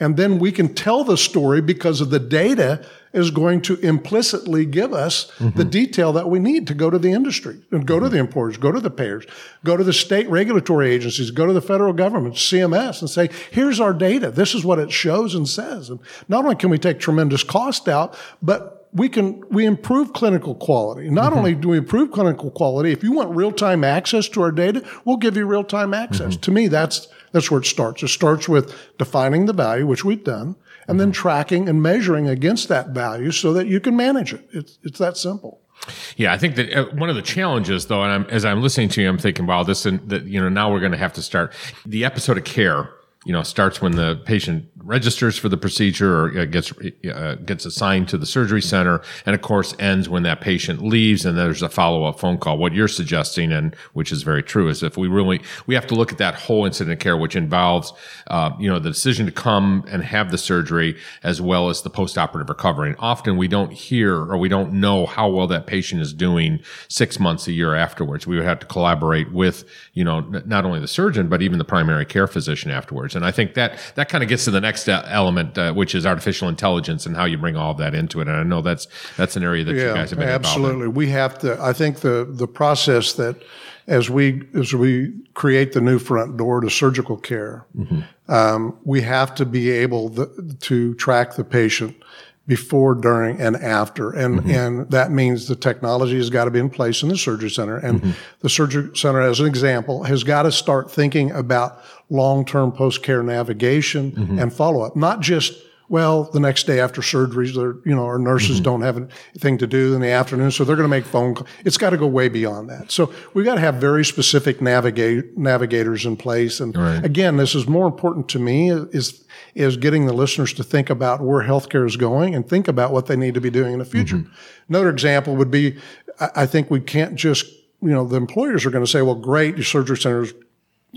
and then we can tell the story because of the data is going to implicitly give us mm-hmm. the detail that we need to go to the industry and go mm-hmm. to the employers, go to the payers, go to the state regulatory agencies, go to the federal government, CMS and say, here's our data. This is what it shows and says. And not only can we take tremendous cost out, but we can we improve clinical quality. Not mm-hmm. only do we improve clinical quality, if you want real time access to our data, we'll give you real time access. Mm-hmm. To me, that's that's where it starts. It starts with defining the value, which we've done, and then tracking and measuring against that value so that you can manage it. It's it's that simple. Yeah, I think that uh, one of the challenges, though, and I'm, as I'm listening to you, I'm thinking, wow, this and that, you know, now we're going to have to start the episode of care you know starts when the patient registers for the procedure or uh, gets uh, gets assigned to the surgery center. And of course ends when that patient leaves and there's a follow-up phone call. What you're suggesting and which is very true is if we really we have to look at that whole incident care which involves uh, you know the decision to come and have the surgery as well as the post-operative recovery. And often we don't hear or we don't know how well that patient is doing six months a year afterwards. We would have to collaborate with you know not only the surgeon but even the primary care physician afterwards and I think that that kind of gets to the next element, uh, which is artificial intelligence and how you bring all of that into it. And I know that's that's an area that yeah, you guys have been absolutely. We have to. I think the the process that as we as we create the new front door to surgical care, mm-hmm. um, we have to be able the, to track the patient before, during, and after. And, mm-hmm. and that means the technology has got to be in place in the surgery center. And mm-hmm. the surgery center, as an example, has got to start thinking about long-term post-care navigation mm-hmm. and follow-up, not just well, the next day after surgeries, you know, our nurses mm-hmm. don't have anything to do in the afternoon, so they're going to make phone calls. It's got to go way beyond that. So we've got to have very specific navigate, navigators in place. And right. again, this is more important to me is is getting the listeners to think about where healthcare is going and think about what they need to be doing in the future. Mm-hmm. Another example would be, I think we can't just, you know, the employers are going to say, well, great, your surgery centers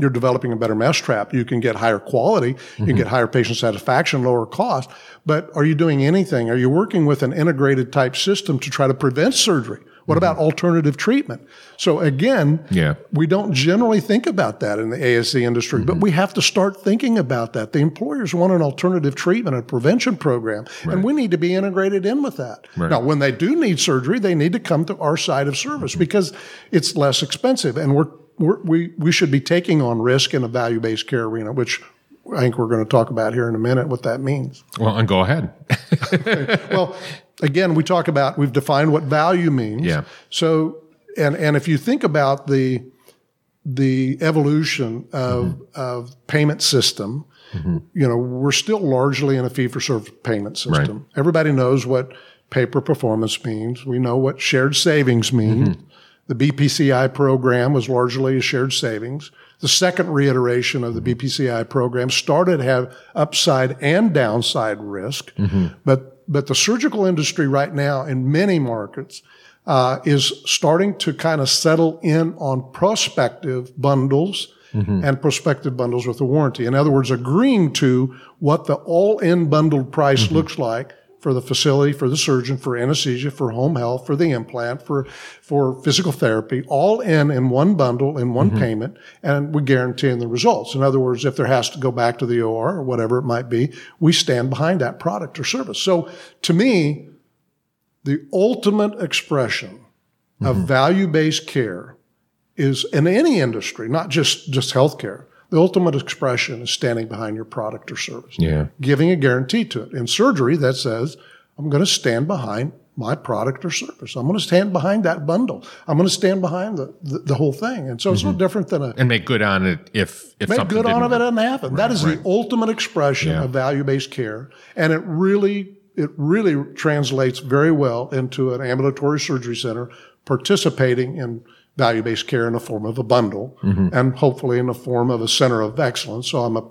you're developing a better mousetrap. You can get higher quality, mm-hmm. you can get higher patient satisfaction, lower cost. But are you doing anything? Are you working with an integrated type system to try to prevent surgery? What mm-hmm. about alternative treatment? So again, yeah. we don't generally think about that in the ASC industry, mm-hmm. but we have to start thinking about that. The employers want an alternative treatment, a prevention program, right. and we need to be integrated in with that. Right. Now, when they do need surgery, they need to come to our side of service mm-hmm. because it's less expensive and we're, we're, we we should be taking on risk in a value based care arena, which I think we're going to talk about here in a minute what that means. Well, and go ahead. well, again, we talk about we've defined what value means. Yeah. So, and and if you think about the the evolution of mm-hmm. of payment system, mm-hmm. you know, we're still largely in a fee for service payment system. Right. Everybody knows what pay per performance means. We know what shared savings mean. Mm-hmm. The BPCI program was largely a shared savings. The second reiteration of the BPCI program started to have upside and downside risk, mm-hmm. but but the surgical industry right now in many markets uh, is starting to kind of settle in on prospective bundles mm-hmm. and prospective bundles with a warranty. In other words, agreeing to what the all-in bundled price mm-hmm. looks like for the facility, for the surgeon, for anesthesia, for home health, for the implant, for, for physical therapy, all in in one bundle, in one mm-hmm. payment, and we guarantee the results. In other words, if there has to go back to the OR or whatever it might be, we stand behind that product or service. So to me, the ultimate expression mm-hmm. of value-based care is in any industry, not just, just healthcare. The ultimate expression is standing behind your product or service. Yeah. Giving a guarantee to it. In surgery, that says, I'm going to stand behind my product or service. I'm going to stand behind that bundle. I'm going to stand behind the, the, the whole thing. And so it's no mm-hmm. different than a And make good on it if if make good on it doesn't happen. that is the ultimate expression Yeah. of value-based care. And it really, it really translates very well into an ambulatory surgery center participating in value-based care in the form of a bundle mm-hmm. and hopefully in the form of a center of excellence. So I'm a,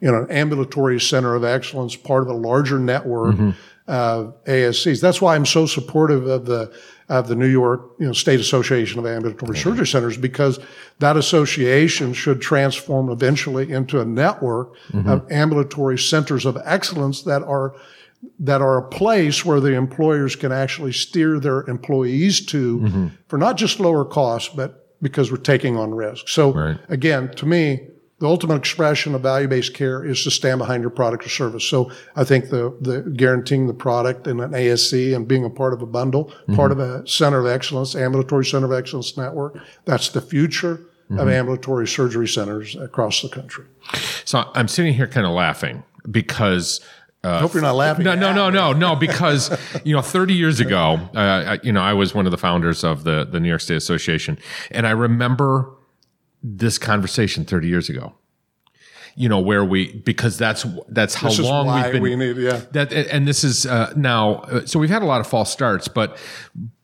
you know, an ambulatory center of excellence, part of a larger network mm-hmm. of ASCs. That's why I'm so supportive of the of the New York, you know, State Association of Ambulatory Surgery Centers because that association should transform eventually into a network mm-hmm. of ambulatory centers of excellence that are that are a place where the employers can actually steer their employees to mm-hmm. for not just lower costs, but because we're taking on risk. So Right. again, to me, the ultimate expression of value-based care is to stand behind your product or service. So I think the, the guaranteeing the product in an ASC and being a part of a bundle, part mm-hmm. of a center of excellence, ambulatory center of excellence network, that's the future of mm-hmm. ambulatory surgery centers across the country. So I'm sitting here kind of laughing because. Uh, Hope you're not laughing. no, no, no, no, no. Because you know, 30 years ago, uh, I- you know, I was one of the founders of the the New York State Association, and I remember this conversation 30 years ago. You know, where we because that's that's how long we've been. we need, yeah. That and this is uh, now. Uh, so we've had a lot of false starts, but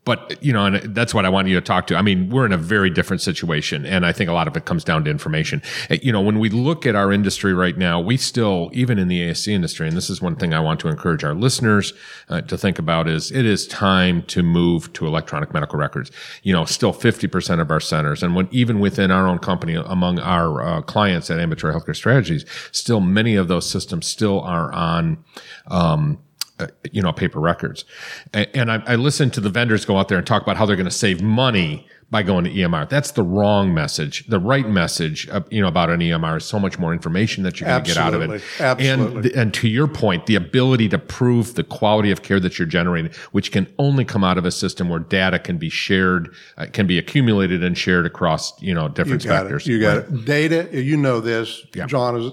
but you know, and that's what I want you to talk to. I mean, we're in a very different situation, and I think a lot of it comes down to information. Uh, You know, when we look at our industry right now, we still, even in the ASC industry, and this is one thing I want to encourage our listeners uh, to think about is it is time to move to electronic medical records. You know, still 50% of our centers, and when even within our own company, among our uh, clients at Ambulatory Healthcare Strategies, still many of those systems still are on. Um, uh, you know, paper records. And I, I listen to the vendors go out there and talk about how they're going to save money by going to EMR. That's the wrong message. The right message, uh, you know, about an EMR is so much more information that you're going to get out of it. Absolutely. And, th- and to your point, the ability to prove the quality of care that you're generating, which can only come out of a system where data can be shared, uh, can be accumulated and shared across, you know, different You got specters. it. You got it. Data, you know this, Yeah. John, is,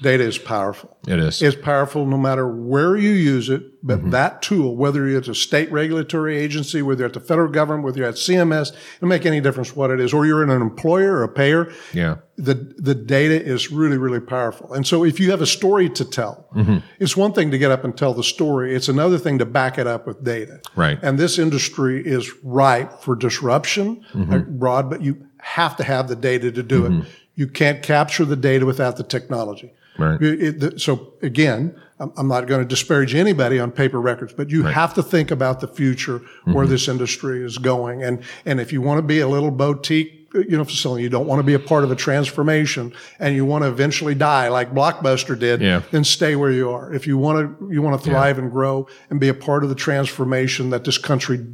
data is powerful. It is. It's powerful no matter where you use it, but Mm-hmm. that tool, whether you're at a state regulatory agency, whether you're at the federal government, whether you're at CMS, it doesn't make any difference what it is, or you're in an employer or a payer. Yeah. The, the data is really, really powerful. And so if you have a story to tell, Mm-hmm. it's one thing to get up and tell the story. It's another thing to back it up with data. Right. And this industry is ripe for disruption Mm-hmm. abroad, but you have to have the data to do it. You can't capture the data without the technology. Right. It- it- so again, I'm, not going to disparage anybody on paper records, but you have to think about the future where Mm-hmm. this industry is going. And, and if you want to be a little boutique, you know, facility, you don't want to be a part of a transformation and you want to eventually die like Blockbuster did, Yeah. then stay where you are. If you want to, you want to thrive and grow and be a part of the transformation that this country,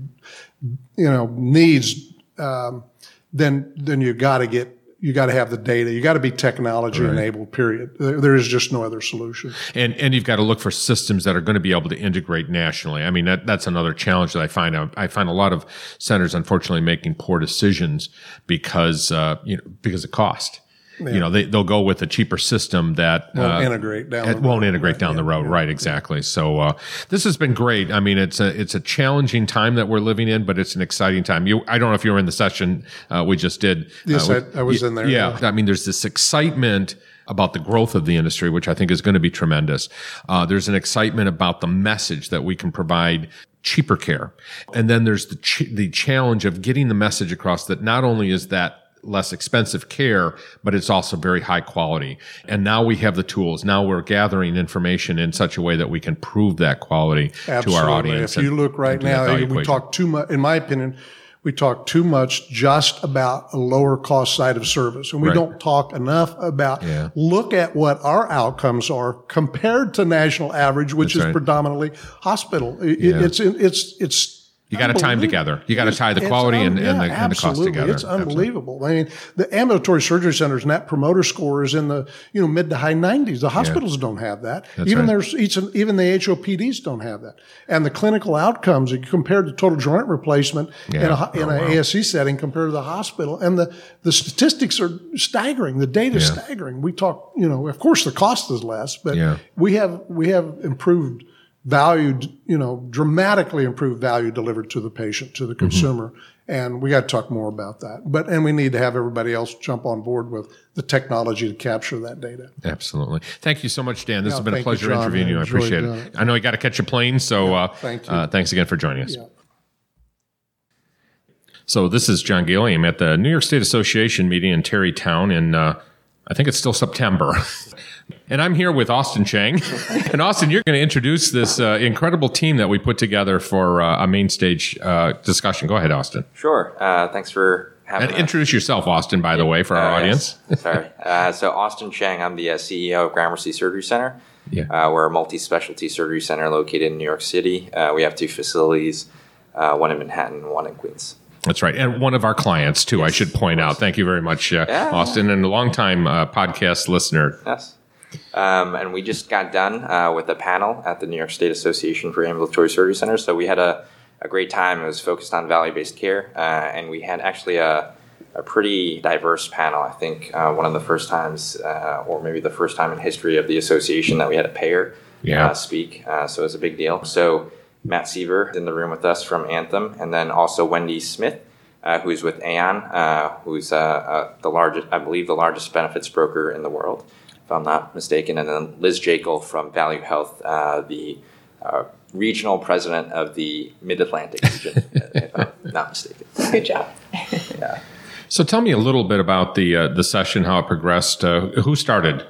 you know, needs, um, then, then you got to get, you got to have the data. You got to be technology enabled, period. There, there is just no other solution. And and you've got to look for systems that are going to be able to integrate nationally. I mean, that, that's another challenge that I find. I, I find a lot of centers, unfortunately, making poor decisions because uh, you know because of cost. You know, they they'll go with a cheaper system that Won't uh, integrate down it the won't road. integrate down the road. Right, exactly. So uh, this has been great. I mean, it's a it's a challenging time that we're living in, but it's an exciting time. You, I don't know if you were in the session uh, we just did. Yes, uh, I- I was in there, Yeah, yeah. I mean, there's this excitement about the growth of the industry, which I think is going to be tremendous. Uh, there's an excitement about the message that we can provide cheaper care. And then there's the, ch- the challenge of getting the message across that not only is that less expensive care, but it's also very high quality. And now we have the tools. Now we're gathering information in such a way that we can prove that quality to Absolutely. our audience. If you look right and now, we talk too much, in my opinion, we talk too much just about a lower cost side of service. And we Right. don't talk enough about Yeah. look at what our outcomes are compared to national average, which That's is right. predominantly hospital. It- Yeah. It's, it's, it's You got to time together. You got to tie the quality un- and, and, the, and the cost together. It's unbelievable. I mean, the ambulatory surgery center's net promoter score is in the you know mid to high 90s. The hospitals don't have that. That's even right. there's each, even the HOPDs don't have that. And the clinical outcomes compared to total joint replacement in Yeah. a in Oh, a wow. ASC setting compared to the hospital, and the the statistics are staggering. The data is Yeah. staggering. We talk, you know, of course the cost is less, but Yeah. we have we have improved value, you know, dramatically improved value delivered to the patient, to Mm-hmm. the consumer. And we got to talk more about that. But, and we need to have everybody else jump on board with the technology to capture that data. Absolutely. Thank you so much, Dan. This Yeah, has been a thank you, pleasure interviewing you. I appreciate doing it. I know you got to catch a plane, so uh, thank you. Uh, thanks again for joining us. Yeah. So this is John Goehle. I'm at the New York State Association meeting in Tarrytown in, uh, I think it's still September. and I'm here with Austin Chang. and Austin, you're going to introduce this uh, incredible team that we put together for uh, a main stage uh, discussion. Go ahead, Austin. Sure. Uh, thanks for having me. And us. introduce yourself, Austin, by the way, for our Uh, audience. yes. Sorry. Uh, so Austin Chang, I'm the uh, CEO of Gramercy Surgery Center. Yeah. Uh, we're a multi-specialty surgery center located in New York City. Uh, we have two facilities, uh, one in Manhattan, one in Queens. That's right. And one of our clients, too, I should point out. Thank you very much, uh, Yeah. Austin, and a longtime uh, podcast listener. Yes. Um, and we just got done uh, with a panel at the New York State Association for Ambulatory Surgery Centers. So we had a, a great time. It was focused on value-based care, uh, and we had actually a, a pretty diverse panel. I think uh, one of the first times, uh, or maybe the first time in history of the association that we had a payer Yeah. uh, speak. Uh, so it was a big deal. So Matt Seaver in the room with us from Anthem, and then also Wendy Smith, uh, who's with Aon, uh, who's uh, uh, the largest, I believe, the largest benefits broker in the world, if I'm not mistaken, and then Liz Jekyll from Value Health, uh, the uh, regional president of the Mid Atlantic region, if I'm not mistaken. Good job. yeah. So tell me a little bit about the uh, the session, how it progressed. Uh, who started?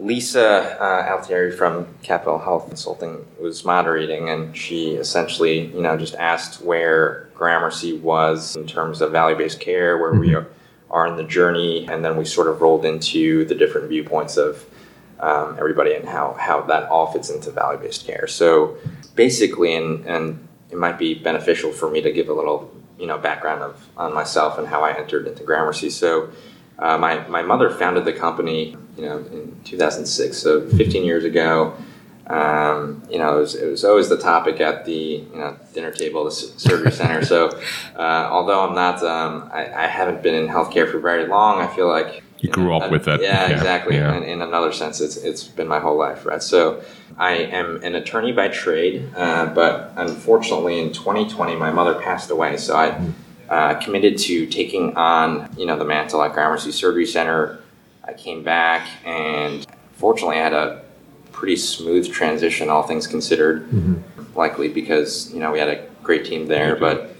Lisa uh, Altieri from Capital Health Consulting was moderating, and she essentially, you know, just asked where Gramercy was in terms of value-based care, where we are, are in the journey, and then we sort of rolled into the different viewpoints of um, everybody and how how that all fits into value-based care. So basically, and and it might be beneficial for me to give a little, you know, background of on myself and how I entered into Gramercy. So. Uh, my, my mother founded the company, you know, in 2006, so 15 years ago. Um, you know, it was, it was always the topic at the you know dinner table, the surgery center. So, uh, although I'm not, um, I, I haven't been in healthcare for very long. I feel like You grew up I- with it. Yeah, Yeah, exactly. yeah. In, in another sense, it's it's been my whole life, right? So, I am an attorney by trade, uh, but unfortunately, in 2020, my mother passed away. So I uh, committed to taking on, you know, the mantle at Gramercy Surgery Center. I came back, and fortunately, I had a pretty smooth transition, all things considered. Likely because you know we had a great team there, but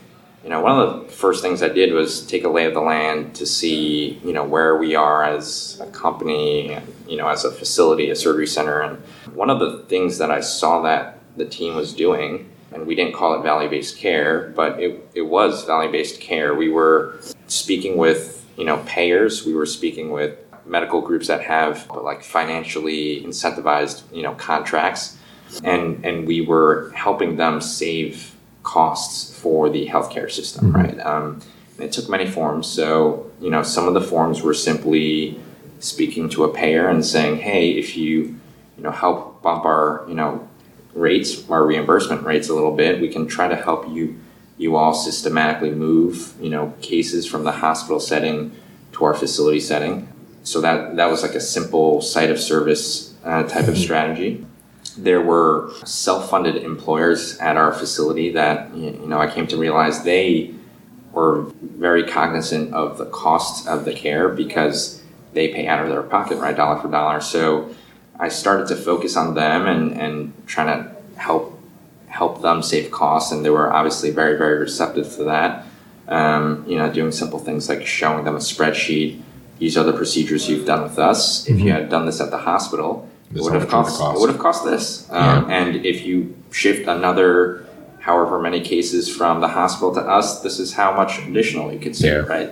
you know one of the first things I did was take a lay of the land to see you know where we are as a company, and, you know, as a facility, a surgery center, and one of the things that I saw that the team was doing and we didn't call it value-based care, but it, it was value-based care. We were speaking with, you know, payers. We were speaking with medical groups that have like financially incentivized, you know, contracts. And, and we were helping them save costs for the healthcare system, right? Um, it took many forms. So, you know, some of the forms were simply speaking to a payer and saying, hey, if you, you know, help bump our, you know, rates, our reimbursement rates a little bit, we can try to help you you all systematically move, you know, cases from the hospital setting to our facility setting. So that that was like a simple site of service uh, type of strategy. There were self-funded employers at our facility that you know I came to realize they were very cognizant of the cost of the care because they pay out of their pocket, right, dollar for dollar. So I started to focus on them and, and trying to help help them save costs, and they were obviously very very receptive to that. Um, you know, doing simple things like showing them a spreadsheet. These are the procedures you've done with us. If you had done this at the hospital, it would have much it would cost, cost. It would have cost this. Um, And if you shift another, however many cases from the hospital to us, this is how much additional you could save, Yeah. right?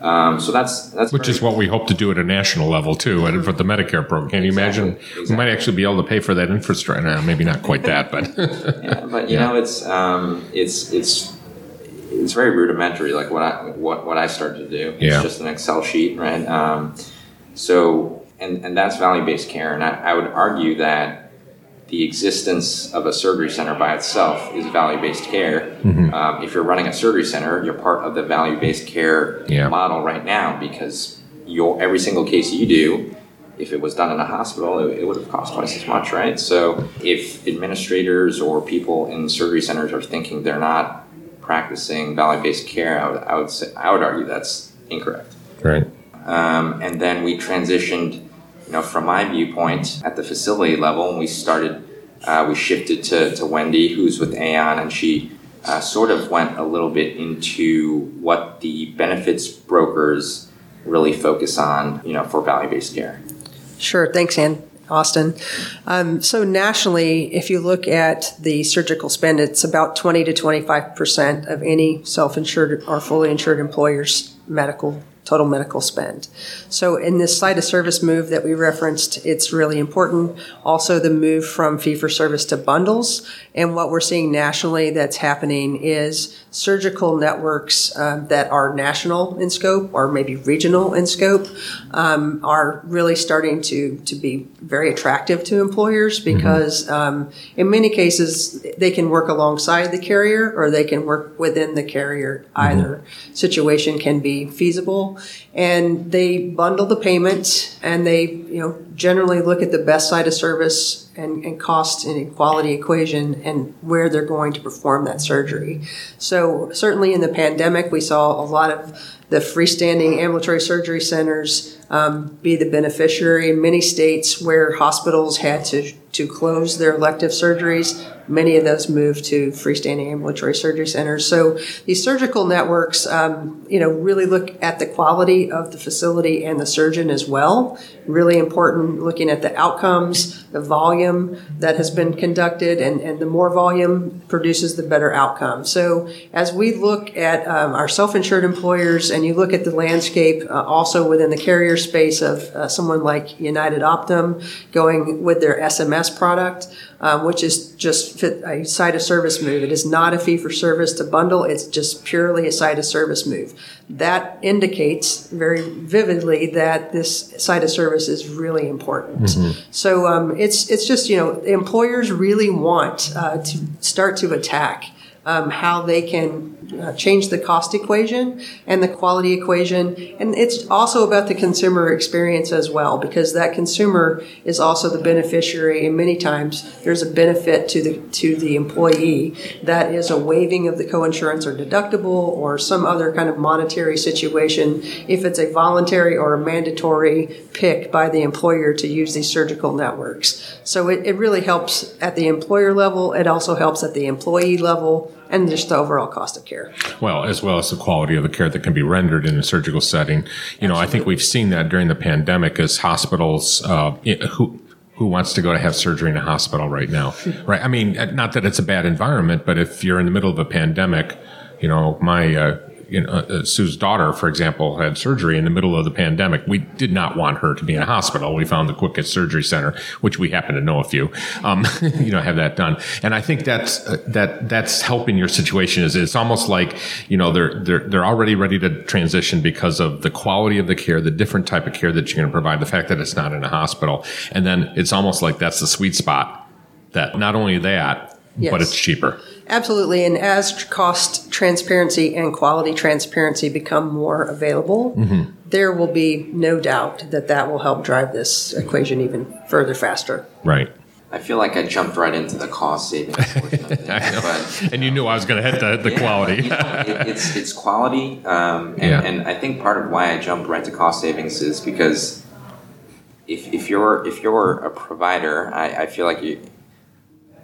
Um, so that's that's Which is what we hope to do at a national level too, and for the Medicare program. Can you imagine? We might actually be able to pay for that infrastructure. No, maybe not quite that, but Yeah, but you know, it's um, it's it's it's very rudimentary. Like what I what what I started to do. Yeah. Just an Excel sheet, right? Um, so and and that's value based care, and I, I would argue that the existence of a surgery center by itself is value based care. Mm-hmm. Um, if you're running a surgery center, you're part of the value based care Yeah. model right now because your every single case you do if it was done in a hospital, it, it would have cost twice as much, right? So if administrators or people in surgery centers are thinking they're not practicing value-based care, I would, I would say I would argue that's incorrect. right. Um, and then we transitioned, you know, from my viewpoint at the facility level, we started, uh, we shifted to, to Wendy, who's with Aon, and she uh, sort of went a little bit into what the benefits brokers really focus on, you know, for value-based care. Sure. Thanks, Ann. Austin. Um, so nationally, if you look at the surgical spend, it's about 20 to 25 percent of any self-insured or fully insured employer's medical total medical spend. So in this site of service move that we referenced, it's really important. Also the move from fee for service to bundles. And what we're seeing nationally that's happening is surgical networks um, that are national in scope or maybe regional in scope um, are really starting to, to be very attractive to employers because um, in many cases they can work alongside the carrier or they can work within the carrier. Either situation can be feasible and they bundle the payment and they you know generally look at the best side of service and, and cost and quality equation and where they're going to perform that surgery. So certainly in the pandemic we saw a lot of the freestanding ambulatory surgery centers um, be the beneficiary in many states where hospitals had to to close their elective surgeries. Many of those moved to freestanding ambulatory surgery centers. So these surgical networks, um, you know, really look at the quality of the facility and the surgeon as well. Really important looking at the outcomes, the volume that has been conducted, and, and the more volume produces the better outcome. So as we look at um, our self-insured employers and you look at the landscape uh, also within the carrier space of uh, someone like United Optum going with their SMS product, um, which is just fit a site of service move. It is not a fee for service to bundle. It's just purely a site of service move. That indicates very vividly that this site of service is really important. So um, it's it's just you know employers really want uh, to start to attack um, how they can uh, change the cost equation and the quality equation. And it's also about the consumer experience as well, because that consumer is also the beneficiary. And many times there's a benefit to the, to the employee that is a waiving of the coinsurance or deductible or some other kind of monetary situation if it's a voluntary or a mandatory pick by the employer to use these surgical networks. So it, it really helps at the employer level. It also helps at the employee level and just the overall cost of care. Well, as well as the quality of the care that can be rendered in a surgical setting. You know, I think we've seen that during the pandemic as hospitals, uh, who, who wants to go to have surgery in a hospital right now? Right. I mean, not that it's a bad environment, but if you're in the middle of a pandemic, you know, my, uh, you know, uh, Sue's daughter, for example, had surgery in the middle of the pandemic. We did not want her to be in a hospital. We found the quickest surgery center, which we happen to know a few, um, you know, have that done. And I think that's uh, that that's helping your situation. Is it's almost like you know they're they're they're already ready to transition because of the quality of the care, the different type of care that you're going to provide, the fact that it's not in a hospital, and then it's almost like that's the sweet spot. That not only that, Yes. but it's cheaper. Absolutely. And as cost transparency and quality transparency become more available, there will be no doubt that that will help drive this equation even further faster. Right. I feel like I jumped right into the cost savings portion of things, but And you knew I was going to hit the, the Yeah, quality. you know, it, it's it's quality, um, and, Yeah. and I think part of why I jumped right to cost savings is because if, if you're if you're a provider, I, I feel like you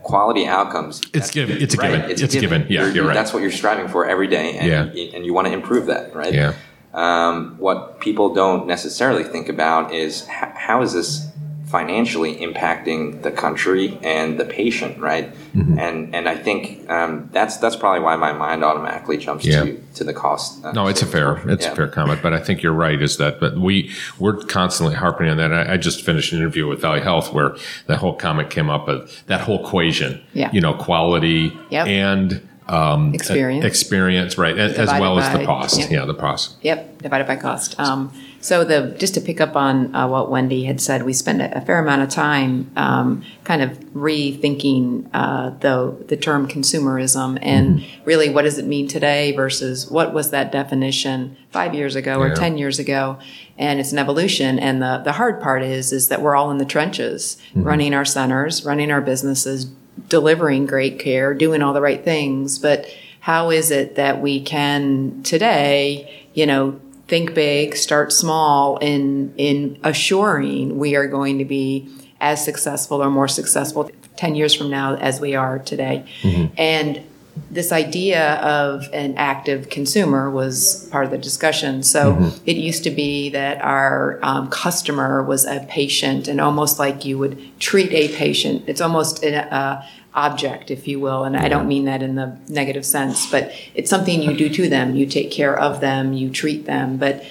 quality outcomes. It's given. It's a right, given. It's, given. Yeah, you're, right. That's what you're striving for every day, and Yeah. you, and you want to improve that, right? Yeah. Um, what people don't necessarily think about is h- how is this financially impacting the country and the patient, right? Mm-hmm. And and I think um, that's that's probably why my mind automatically jumps yeah. to to the cost. Uh, no, it's a fair it's yeah. a fair comment, but I think you're right. Is that but we we're constantly harping on that. I, I, just finished an interview with Value Health where that whole comment came up of that whole equation. Yeah. you know, quality yep. and um, experience, experience, right, as well as the cost. Yep. Yeah, the cost. Yep, divided by cost. Um, so the just to pick up on uh, what Wendy had said, we spend a, fair amount of time um, kind of rethinking uh, the the term consumerism and mm-hmm. really what does it mean today versus what was that definition five years ago or yeah. ten years ago, and it's an evolution. And the the hard part is is that we're all in the trenches, mm-hmm. running our centers, running our businesses, delivering great care, doing all the right things, but how is it that we can today, you know, think big, start small in in assuring we are going to be as successful or more successful 10 years from now as we are today. Mm-hmm. And this idea of an active consumer was part of the discussion. So mm-hmm. it used to be that our um, customer was a patient, and almost like you would treat a patient. It's almost a, a, object, if you will. And I don't mean that in the negative sense, but it's something you do to them. You take care of them, you treat them. But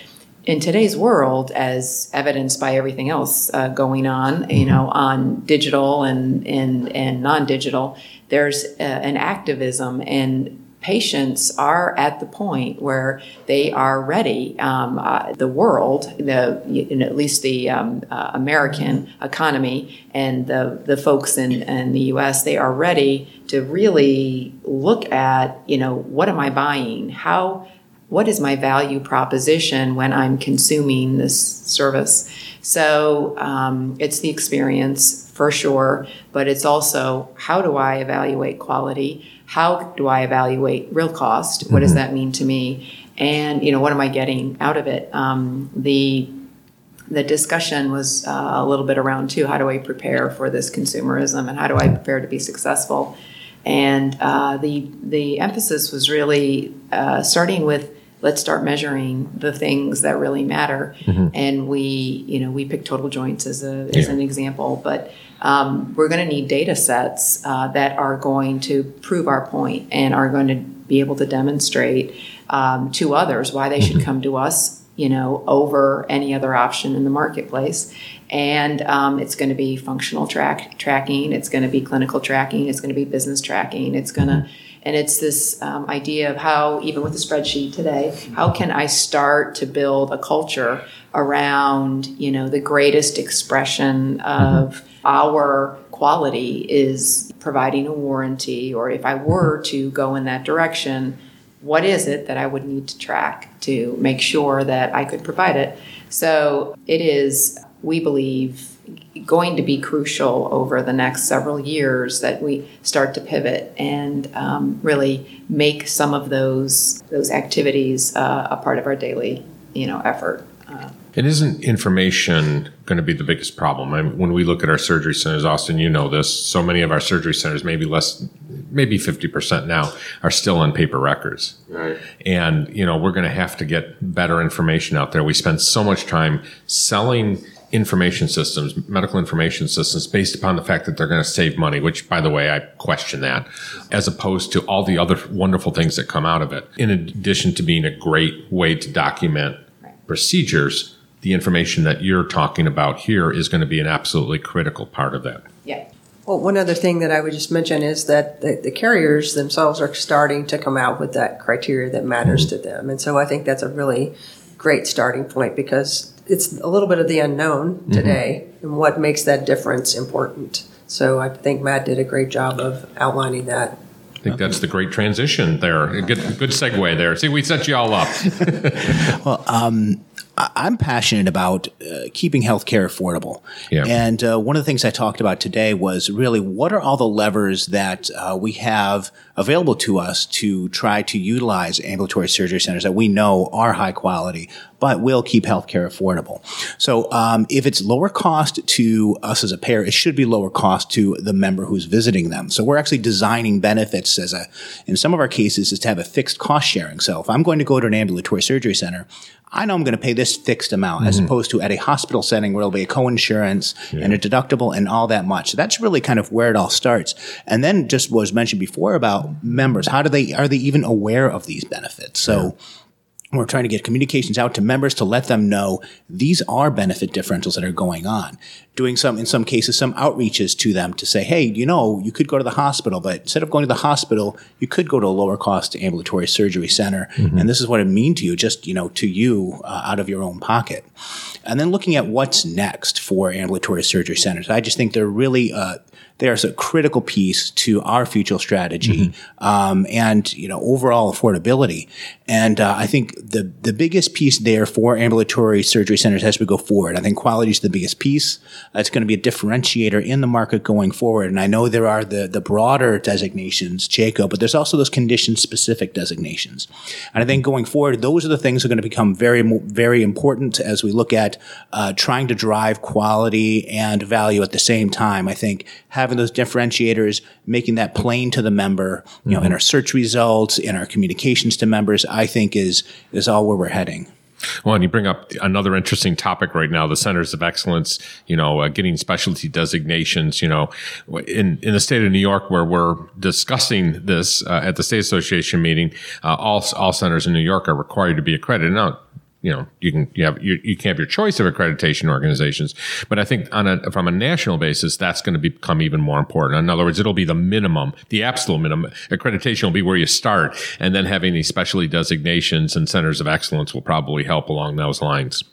in today's world, as evidenced by everything else uh, going on, you mm-hmm. know, on digital and and and non-digital, there's uh, an activism and patients are at the point where they are ready. Um, uh, the world, the at least the um, uh, American economy, and the the folks in, in the U.S. they are ready to really look at you know what am I buying? How what is my value proposition when I'm consuming this service? So um, it's the experience for sure, but it's also how do I evaluate quality? How do I evaluate real cost? What mm-hmm. does that mean to me? And you know, what am I getting out of it? Um, the the discussion was uh, a little bit around too. How do I prepare for this consumerism, and how do I prepare to be successful? And uh, the the emphasis was really uh, starting with let's start measuring the things that really matter. Mm-hmm. And we, you know, we pick total joints as a as yeah. an example, but um, we're going to need data sets uh, that are going to prove our point and are going to be able to demonstrate um, to others why they should mm-hmm. come to us you know over any other option in the marketplace and um, it's going to be functional track tracking it's going to be clinical tracking it's going to be business tracking it's going to mm-hmm. And it's this um, idea of how even with the spreadsheet today how can i start to build a culture around you know the greatest expression of our quality is providing a warranty, or if I were to go in that direction, what is it that I would need to track to make sure that I could provide it? So it is, we believe, going to be crucial over the next several years that we start to pivot and um, really make some of those those activities uh, a part of our daily you know effort. Uh, and isn't information going to be the biggest problem? I mean, when we look at our surgery centers, Austin, you know this. So many of our surgery centers, maybe less, maybe fifty percent now, are still on paper records. Right. And you know, we're going to have to get better information out there. We spend so much time selling information systems, medical information systems, based upon the fact that they're going to save money, which, by the way, I question that, as opposed to all the other wonderful things that come out of it. In addition to being a great way to document procedures, the information that you're talking about here is going to be an absolutely critical part of that. Yeah. Well, one other thing that I would just mention is that the, the carriers themselves are starting to come out with that criteria that matters mm-hmm. to them. And so I think that's a really great starting point because it's a little bit of the unknown mm-hmm. today mm-hmm. and what makes that difference important. So I think Matt did a great job of outlining that. I think that's the great transition there. Good, good segue there. See, we set you all up. well, um, I'm passionate about uh, keeping healthcare affordable. Yeah. And uh, one of the things I talked about today was really what are all the levers that uh, we have available to us to try to utilize ambulatory surgery centers that we know are high quality, but will keep healthcare affordable. So um, if it's lower cost to us as a payer, it should be lower cost to the member who's visiting them. So we're actually designing benefits as a, in some of our cases, is to have a fixed cost sharing. So if I'm going to go to an ambulatory surgery center, I know I'm going to pay this fixed amount as mm-hmm. opposed to at a hospital setting where it'll be a coinsurance and a deductible and all that much. So that's really kind of where it all starts. And then just was mentioned before about members, how do they, are they even aware of these benefits? So we're trying to get communications out to members to let them know these are benefit differentials that are going on. Doing some, in some cases, some outreaches to them to say, hey, you know, you could go to the hospital, but instead of going to the hospital, you could go to a lower cost ambulatory surgery center. And this is what it mean to you, just, you know, to you uh, out of your own pocket. And then looking at what's next for ambulatory surgery centers, I just think they're really, uh, there's a critical piece to our future strategy um, and you know overall affordability. And uh, I think the the biggest piece there for ambulatory surgery centers as we go forward. I think quality is the biggest piece. It's going to be a differentiator in the market going forward. And I know there are the the broader designations, JCAHO, but there's also those condition specific designations. And I think going forward, those are the things that are going to become very very important as we look at uh, trying to drive quality and value at the same time. I think having those differentiators, making that plain to the member, you know, in our search results, in our communications to members, I think is is all where we're heading. Well, and you bring up another interesting topic right now: the centers of excellence. You know, uh, getting specialty designations. You know, in in the state of New York, where we're discussing this uh, at the state association meeting, uh, all all centers in New York are required to be accredited. Now, you know, you can you have you, you can have your choice of accreditation organizations, but I think on a from a national basis, that's going to become even more important. In other words, it'll be the minimum, the absolute minimum. Accreditation will be where you start, and then having these specialty designations and centers of excellence will probably help along those lines.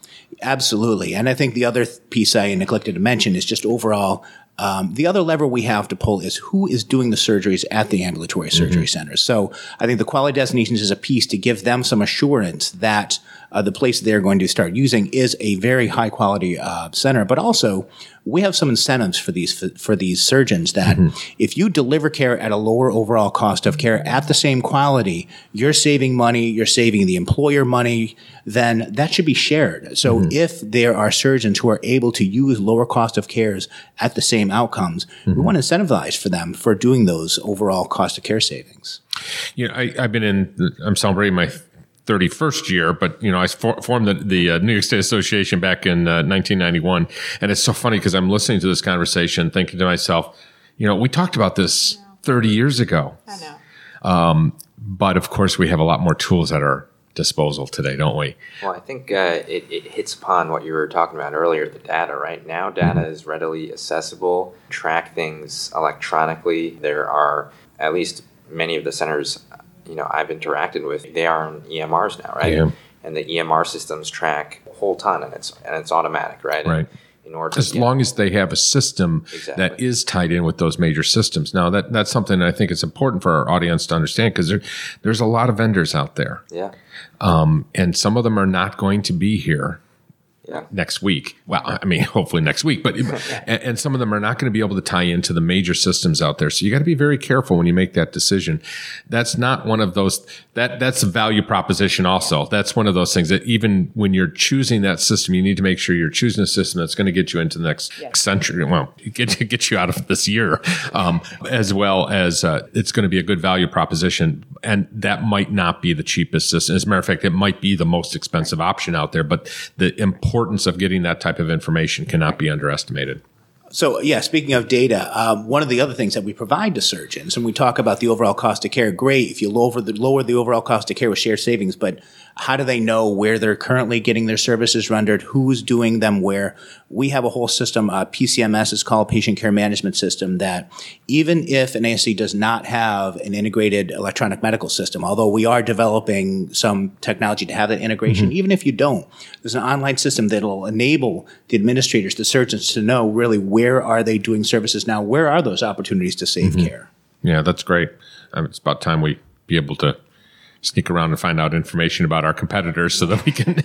Absolutely. And I think the other piece I neglected to mention is just overall. Um, the other lever we have to pull is who is doing the surgeries at the ambulatory surgery centers. So I think the quality designations is a piece to give them some assurance that uh, the place they're going to start using is a very high quality uh, center. But also, we have some incentives for these for, for these surgeons that if you deliver care at a lower overall cost of care at the same quality, you're saving money, you're saving the employer money. Then that should be shared. So if there are surgeons who are able to use lower cost of cares at the same outcomes, we want to incentivize for them for doing those overall cost of care savings. You know, I, I've been in. I'm celebrating my 31st year, but you know, I for, formed the, the uh, New York State Association back in uh, 1991, and it's so funny because I'm listening to this conversation, thinking to myself, you know, we talked about this 30 years ago, I know. but of course, we have a lot more tools at our disposal today, don't we? Well, I think uh, it, it hits upon what you were talking about earlier the data, right? Now, data is readily accessible, track things electronically. There are at least many of the centers you know I've interacted with, they are on EMRs now, right? Yeah. And the EMR systems track a whole ton and it's and it's automatic, right? Right. And in order As to long as they have a system Exactly. that is tied in with those major systems. Now, that that's something that I think is important for our audience to understand because there, there's a lot of vendors out there, yeah. Um, and some of them are not going to be here Yeah. next week. Well, I mean, hopefully next week, but and, and some of them are not going to be able to tie into the major systems out there. So you got to be very careful when you make that decision. That's not one of those that that's a value proposition. Also, that's one of those things that even when you're choosing that system, you need to make sure you're choosing a system that's going to get you into the next century. Well, get get you out of this year, um, as well as uh, it's going to be a good value proposition, and that might not be the cheapest system. As a matter of fact, it might be the most expensive option out there. But the importance of getting that type of information cannot be underestimated. So, yeah, speaking of data, um, one of the other things that we provide to surgeons, and we talk about the overall cost of care, great if you lower the, lower the overall cost of care with shared savings, but how do they know where they're currently getting their services rendered, who's doing them where? We have a whole system, uh, PCMS is called Patient Care Management System, that even if an ASC does not have an integrated electronic medical system, although we are developing some technology to have that integration, even if you don't, there's an online system that'll enable the administrators, the surgeons to know really where are they doing services now, where are those opportunities to save care. Yeah, that's great. Um, it's about time we be able to sneak around and find out information about our competitors so that we can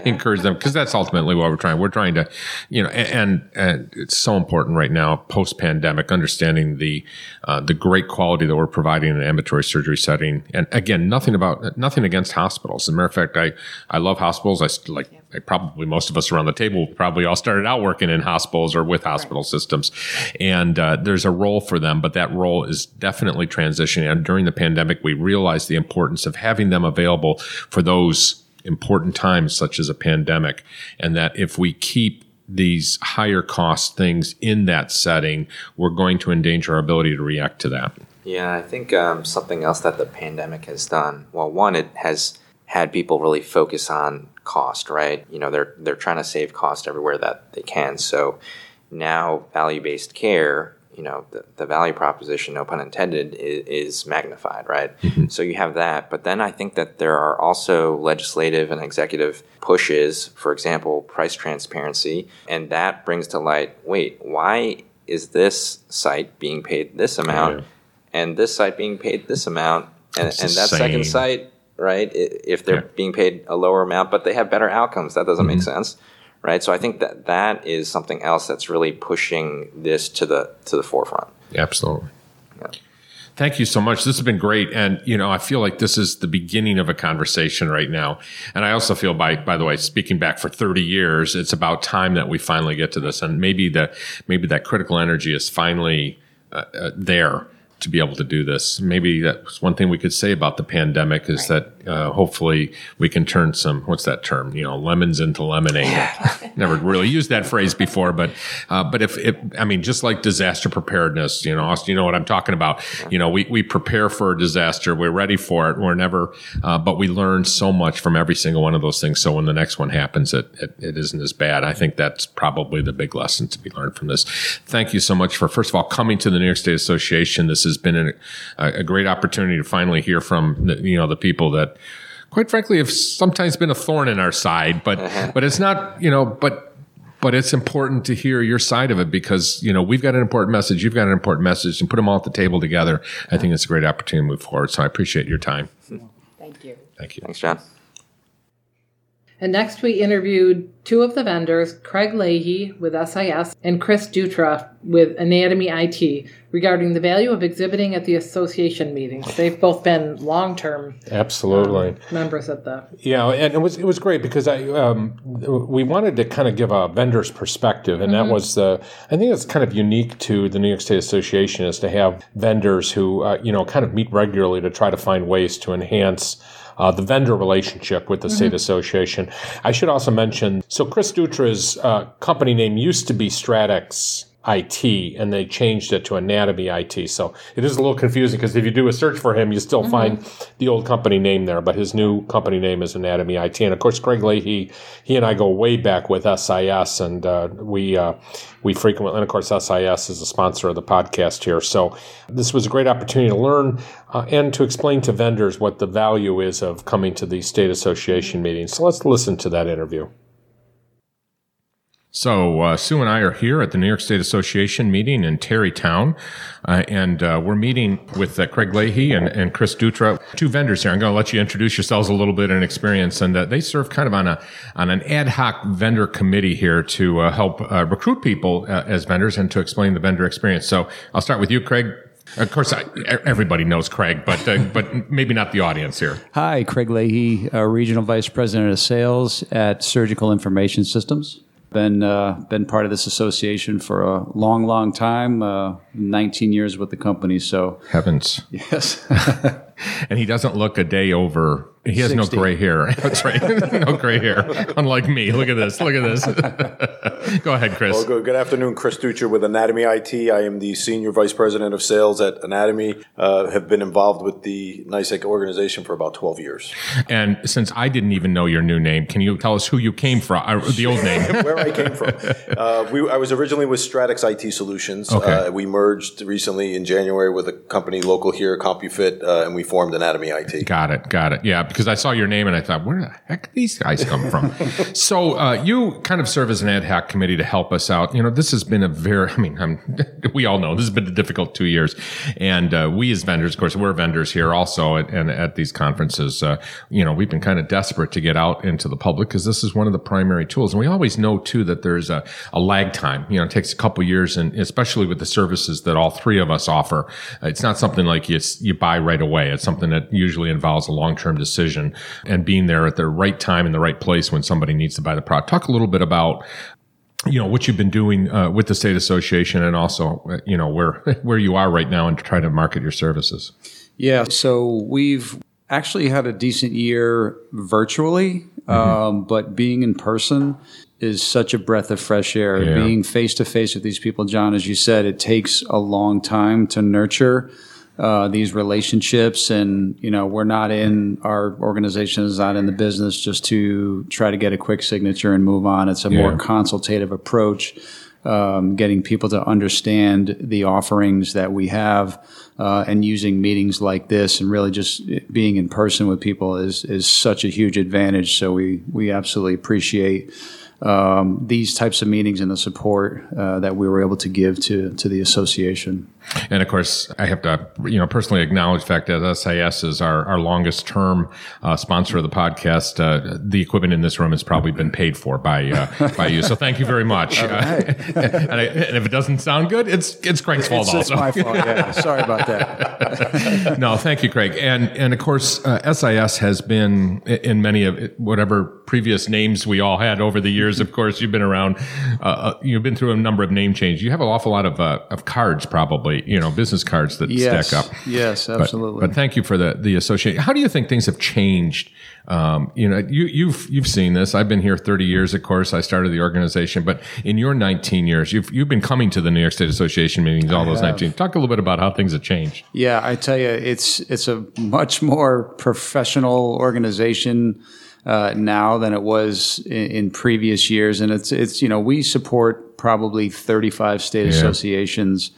encourage them because that's ultimately what we're trying. We're trying to, you know, and and it's so important right now post pandemic understanding the uh, the great quality that we're providing in an ambulatory surgery setting. And again, nothing about nothing against hospitals. As a matter of fact, I I love hospitals. I st- like probably most of us around the table probably all started out working in hospitals or with hospital systems, and uh, there's a role for them, but that role is definitely transitioning. And during the pandemic, we realized the importance of having them available for those important times such as a pandemic, and that if we keep these higher cost things in that setting, we're going to endanger our ability to react to that. Yeah, I think um, something else that the pandemic has done. Well, one, it has had people really focus on cost, right? You know, they're they're trying to save cost everywhere that they can. So now value-based care, you know, the, the value proposition, no pun intended, is, is magnified, right? Mm-hmm. So you have that, but then I think that there are also legislative and executive pushes, for example, price transparency, and that brings to light, wait, why is this site being paid this amount yeah. and this site being paid this amount and, and that second site right? If they're yeah. being paid a lower amount, but they have better outcomes, that doesn't mm-hmm. make sense, right? So I think that that is something else that's really pushing this to the to the forefront. Absolutely. Yeah. Thank you so much. This has been great, and you know, I feel like this is the beginning of a conversation right now. And I also feel, by by the way, speaking back for thirty years, it's about time that we finally get to this, and maybe the maybe that critical energy is finally uh, uh, there to be able to do this. Maybe that's one thing we could say about the pandemic is right. that uh, hopefully we can turn some what's that term? You know, lemons into lemonade. Never really used that phrase before, but uh, but if, if I mean, just like disaster preparedness, you know, Austin, you know what I'm talking about. You know, we we prepare for a disaster, we're ready for it, we're never, uh, but we learn so much from every single one of those things. So when the next one happens, it, it it isn't as bad. I think that's probably the big lesson to be learned from this. Thank you so much for first of all coming to the New York State Association. This has been a, a great opportunity to finally hear from the, you know the people that quite frankly, have sometimes been a thorn in our side. But uh-huh. but it's not, you know, but but it's important to hear your side of it because you know we've got an important message, you've got an important message, and put them all at the table together. I think it's a great opportunity to move forward. So I appreciate your time. Thank you. Thank you. Thanks, John. And next, we interviewed two of the vendors, Craig Leahy with SIS and Chris Dutra with Anatomy IT, regarding the value of exhibiting at the association meetings. They've both been long term absolutely um, members of the yeah, and it was it was great because I um, we wanted to kind of give a vendor's perspective, and mm-hmm. that was the I think it's kind of unique to the New York State Association is to have vendors who uh, you know kind of meet regularly to try to find ways to enhance uh, the vendor relationship with the mm-hmm. state association. I should also mention so Chris Dutra's uh, company name used to be Stratix IT and they changed it to Anatomy IT. So it is a little confusing because if you do a search for him, you still mm-hmm. find the old company name there, but his new company name is Anatomy IT. And of course, Craig Leahy, he and I go way back with SIS and uh, we, uh, we frequently, and of course, SIS is a sponsor of the podcast here. So this was a great opportunity to learn uh, and to explain to vendors what the value is of coming to these state association meetings. So let's listen to that interview. So uh, Sue and I are here at the New York State Association meeting in Tarrytown, uh, and uh, we're meeting with uh, Craig Leahy and, and, Chris Dutra, two vendors here. I'm going to let you introduce yourselves a little bit and experience, and uh, they serve kind of on a on an ad hoc vendor committee here to uh, help recruit people as vendors and to explain the vendor experience. So I'll start with you, Craig. Of course, I, everybody knows Craig, but uh, but maybe not the audience here. Hi, Craig Leahy, Regional Vice President of Sales at Surgical Information Systems. Been uh, been part of this association for a long, long time. Uh, 19 years with the company. So heavens, yes. and he doesn't look a day over he has 60. no gray hair. That's right. no gray hair. Unlike me. Look at this. Look at this. Go ahead, Chris. Well, good, good, afternoon. Chris Dutra with Anatomy IT. I am the Senior Vice President of Sales at Anatomy. Uh, have been involved with the NYSEC organization for about 12 years. And since I didn't even know your new name, can you tell us who you came from, uh, the old name? Where I came from. Uh, we, I was originally with Stratix IT Solutions. Okay. Uh, we merged recently in January with a company local here, CompuFit, uh, and we formed Anatomy IT. Got it. Got it. Yeah because I saw your name and I thought, where the heck these guys come from? so uh, you kind of serve as an ad hoc committee to help us out. You know, this has been a very, I mean, I'm, we all know this has been a difficult two years. And uh, we as vendors, of course, we're vendors here also at, and at these conferences, uh, you know, we've been kind of desperate to get out into the public because this is one of the primary tools. And we always know too that there's a, a lag time. You know, it takes a couple years and especially with the services that all three of us offer, it's not something like you, you buy right away. It's something that usually involves a long-term decision and being there at the right time in the right place when somebody needs to buy the product. Talk a little bit about you know what you've been doing uh, with the state association and also uh, you know where where you are right now and trying to market your services yeah so we've actually had a decent year virtually Um, but being in person is such a breath of fresh air. Yeah. Being face to face with these people, John, as you said, it takes a long time to nurture uh, these relationships. And, you know, we're not in, our organization is not in the business just to try to get a quick signature and move on. It's a more consultative approach, um, getting people to understand the offerings that we have. Uh, and using meetings like this and really just being in person with people is is such a huge advantage. So we we absolutely appreciate um, these types of meetings and the support uh, that we were able to give to to the association. And of course, I have to, you know, personally acknowledge the fact that SIS is our, our longest term uh, sponsor of the podcast. Uh, the equipment in this room has probably been paid for by uh, by you, so thank you very much. Uh, and, I, and if it doesn't sound good, it's it's Craig's fault It's, it's also. my fault. Yeah, sorry about that. no, thank you, Craig. And and of course, uh, SIS has been in many of whatever previous names we all had over the years. Of course, you've been around. Uh, uh, you've been through a number of name changes. You have an awful lot of uh, of cards, probably. You know, business cards that Yes, stack up. yes, But- absolutely. But, thank you for the the association. How do you think things have changed? Um, you know, you, you've you've seen this. I've been here 30 years. Of course, I started the organization, but in your 19 years, you've you've been coming to the New York State Association meetings all those 19. Talk a little bit about how things have changed. Yeah, I tell you, it's it's a much more professional organization uh, now than it was in, in previous years, and it's it's you know we support probably 35 state associations,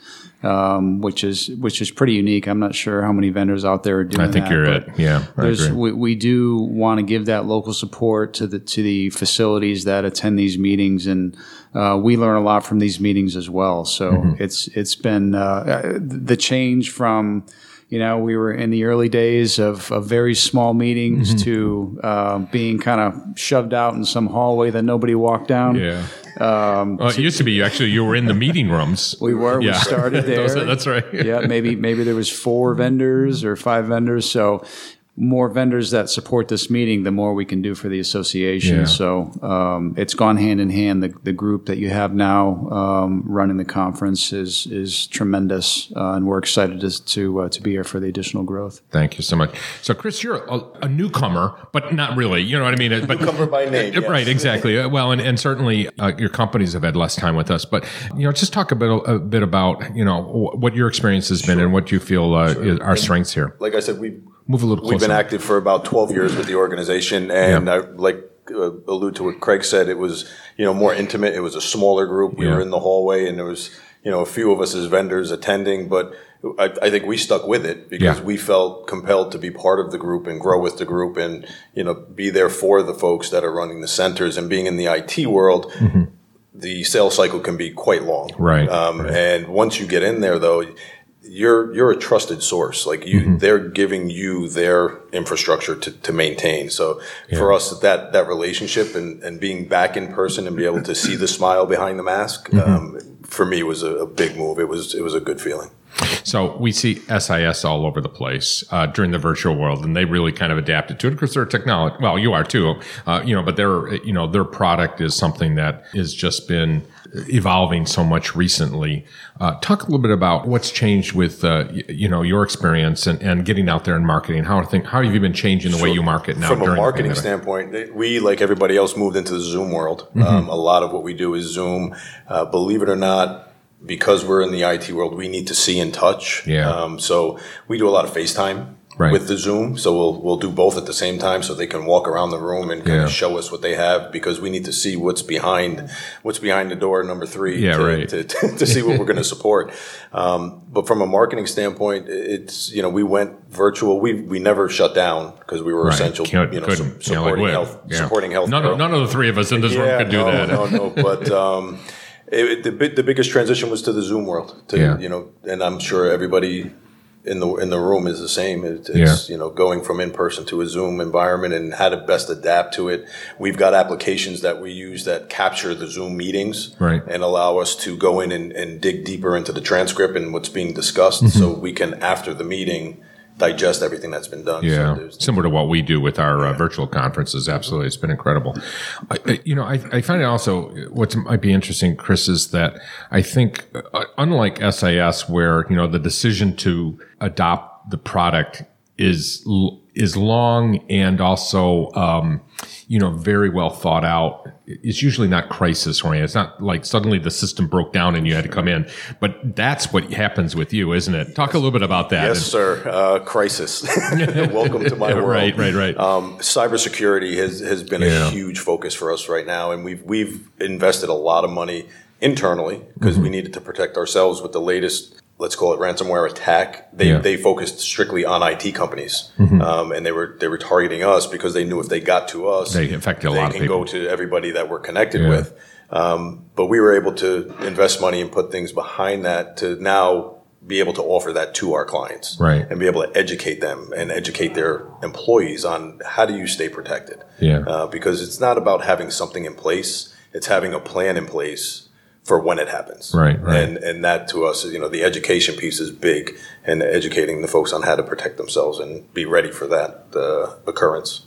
um, which is which is pretty unique. I'm not sure how many vendors out there are doing. That. I think that, you're it. Yeah, we, we do want to give that local support to the to the facilities that attend these meetings and uh, we learn a lot from these meetings as well so Mm-hmm. it's it's been uh, uh, the change from you know we were in the early days of, of very small meetings Mm-hmm. to uh, being kind of shoved out in some hallway that nobody walked down Yeah. Um, well, it used to be actually you were in the meeting rooms. we were. We Yeah. started there. That's right. yeah, maybe maybe there was four vendors or five vendors. So more vendors that support this meeting, the more we can do for the association. Yeah. So um, it's gone hand in hand. The, the group that you have now um, running the conference is is tremendous, uh, and we're excited to to, uh, to be here for the additional growth. Thank you so much. So, Chris, you're a, a newcomer, but not really. You know what I mean? But Newcomer by name, yes. right? Exactly. Uh, Well, and, and certainly uh, your companies have had less time with us. But you know, just talk a bit a bit about you know what your experience has been and what you feel uh, is our strengths here. Like I said, we Move a little We've been active for about 12 years with the organization, and I like uh, allude to what Craig said. It was you know more intimate. It was a smaller group. We Yeah. were in the hallway, and there was you know a few of us as vendors attending, but. I, I think we stuck with it because Yeah. we felt compelled to be part of the group and grow with the group and you know be there for the folks that are running the centers and being in the IT world the sales cycle can be quite long. Right, Um, right. And once you get in there, though, you're you're a trusted source. Like you, Mm-hmm. they're giving you their infrastructure to, to maintain. So for us, that that relationship and, and being back in person and be able to see the smile behind the mask, Mm-hmm. um, for me was a, a big move. It was it was a good feeling. So we see SIS all over the place uh, during the virtual world, and they really kind of adapted to it because they're technology. Well, you are too, uh, you know. But their, you know, their product is something that has just been evolving so much recently. Uh, talk a little bit about what's changed with, uh, y- you know, your experience and, and getting out there and marketing. How are things, How have you been changing the way you market now? From a marketing standpoint, we, like everybody else, moved into the Zoom world. Mm-hmm. Um, a lot of what we do is Zoom. Uh, believe it or not, because we're in the IT world, we need to see and touch. Yeah. Um, so we do a lot of FaceTime. Right. With the Zoom, so we'll we'll do both at the same time, so they can walk around the room and kind Yeah. of show us what they have, because we need to see what's behind what's behind the door number three. Yeah, to, right. to, to see what we're going to support. Um, but from a marketing standpoint, it's you know we went virtual. We we never shut down because we were Right. essential. Can't- you know, su- Yeah, supporting health, yeah. supporting health. None of, none of the three of us in this room could do no, that. No, no, But um, it- the the biggest transition was to the Zoom world. To, Yeah. You know, and I'm sure everybody in the in the room is the same. It, it's you know going from in person to a Zoom environment and how to best adapt to it. We've got applications that we use that capture the Zoom meetings Right. and allow us to go in and, and dig deeper into the transcript and what's being discussed, Mm-hmm. so we can after the meeting digest everything that's been done. Yeah, there's- similar to what we do with our uh, virtual conferences. Absolutely, it's been incredible. I, you know, I, I find it also what might be interesting, Chris, is that I think uh, unlike SIS, where you know the decision to adopt the product is is long and also um, you know very well thought out it's usually not crisis oriented it's not like suddenly the system broke down and you had to come in but that's what happens with you isn't it talk a little bit about that Yes, sir. Uh, crisis. Welcome to my world. right right right Um, cybersecurity has, has been Yeah. a huge focus for us right now, and we've we've invested a lot of money internally because Mm-hmm. we needed to protect ourselves with the latest, let's call it ransomware attack. They Yeah. Mm-hmm. they focused strictly on IT companies, um, and they were they were targeting us because they knew if they got to us, They affected a they lot of can people. go to everybody that we're connected Yeah. with. Um, but we were able to invest money and put things behind that to now be able to offer that to our clients Right. and be able to educate them and educate their employees on how do you stay protected. Yeah. Uh, because it's not about having something in place; it's having a plan in place for when it happens. Right, right. And and that to us, you know, the education piece is big, and educating the folks on how to protect themselves and be ready for that uh, occurrence.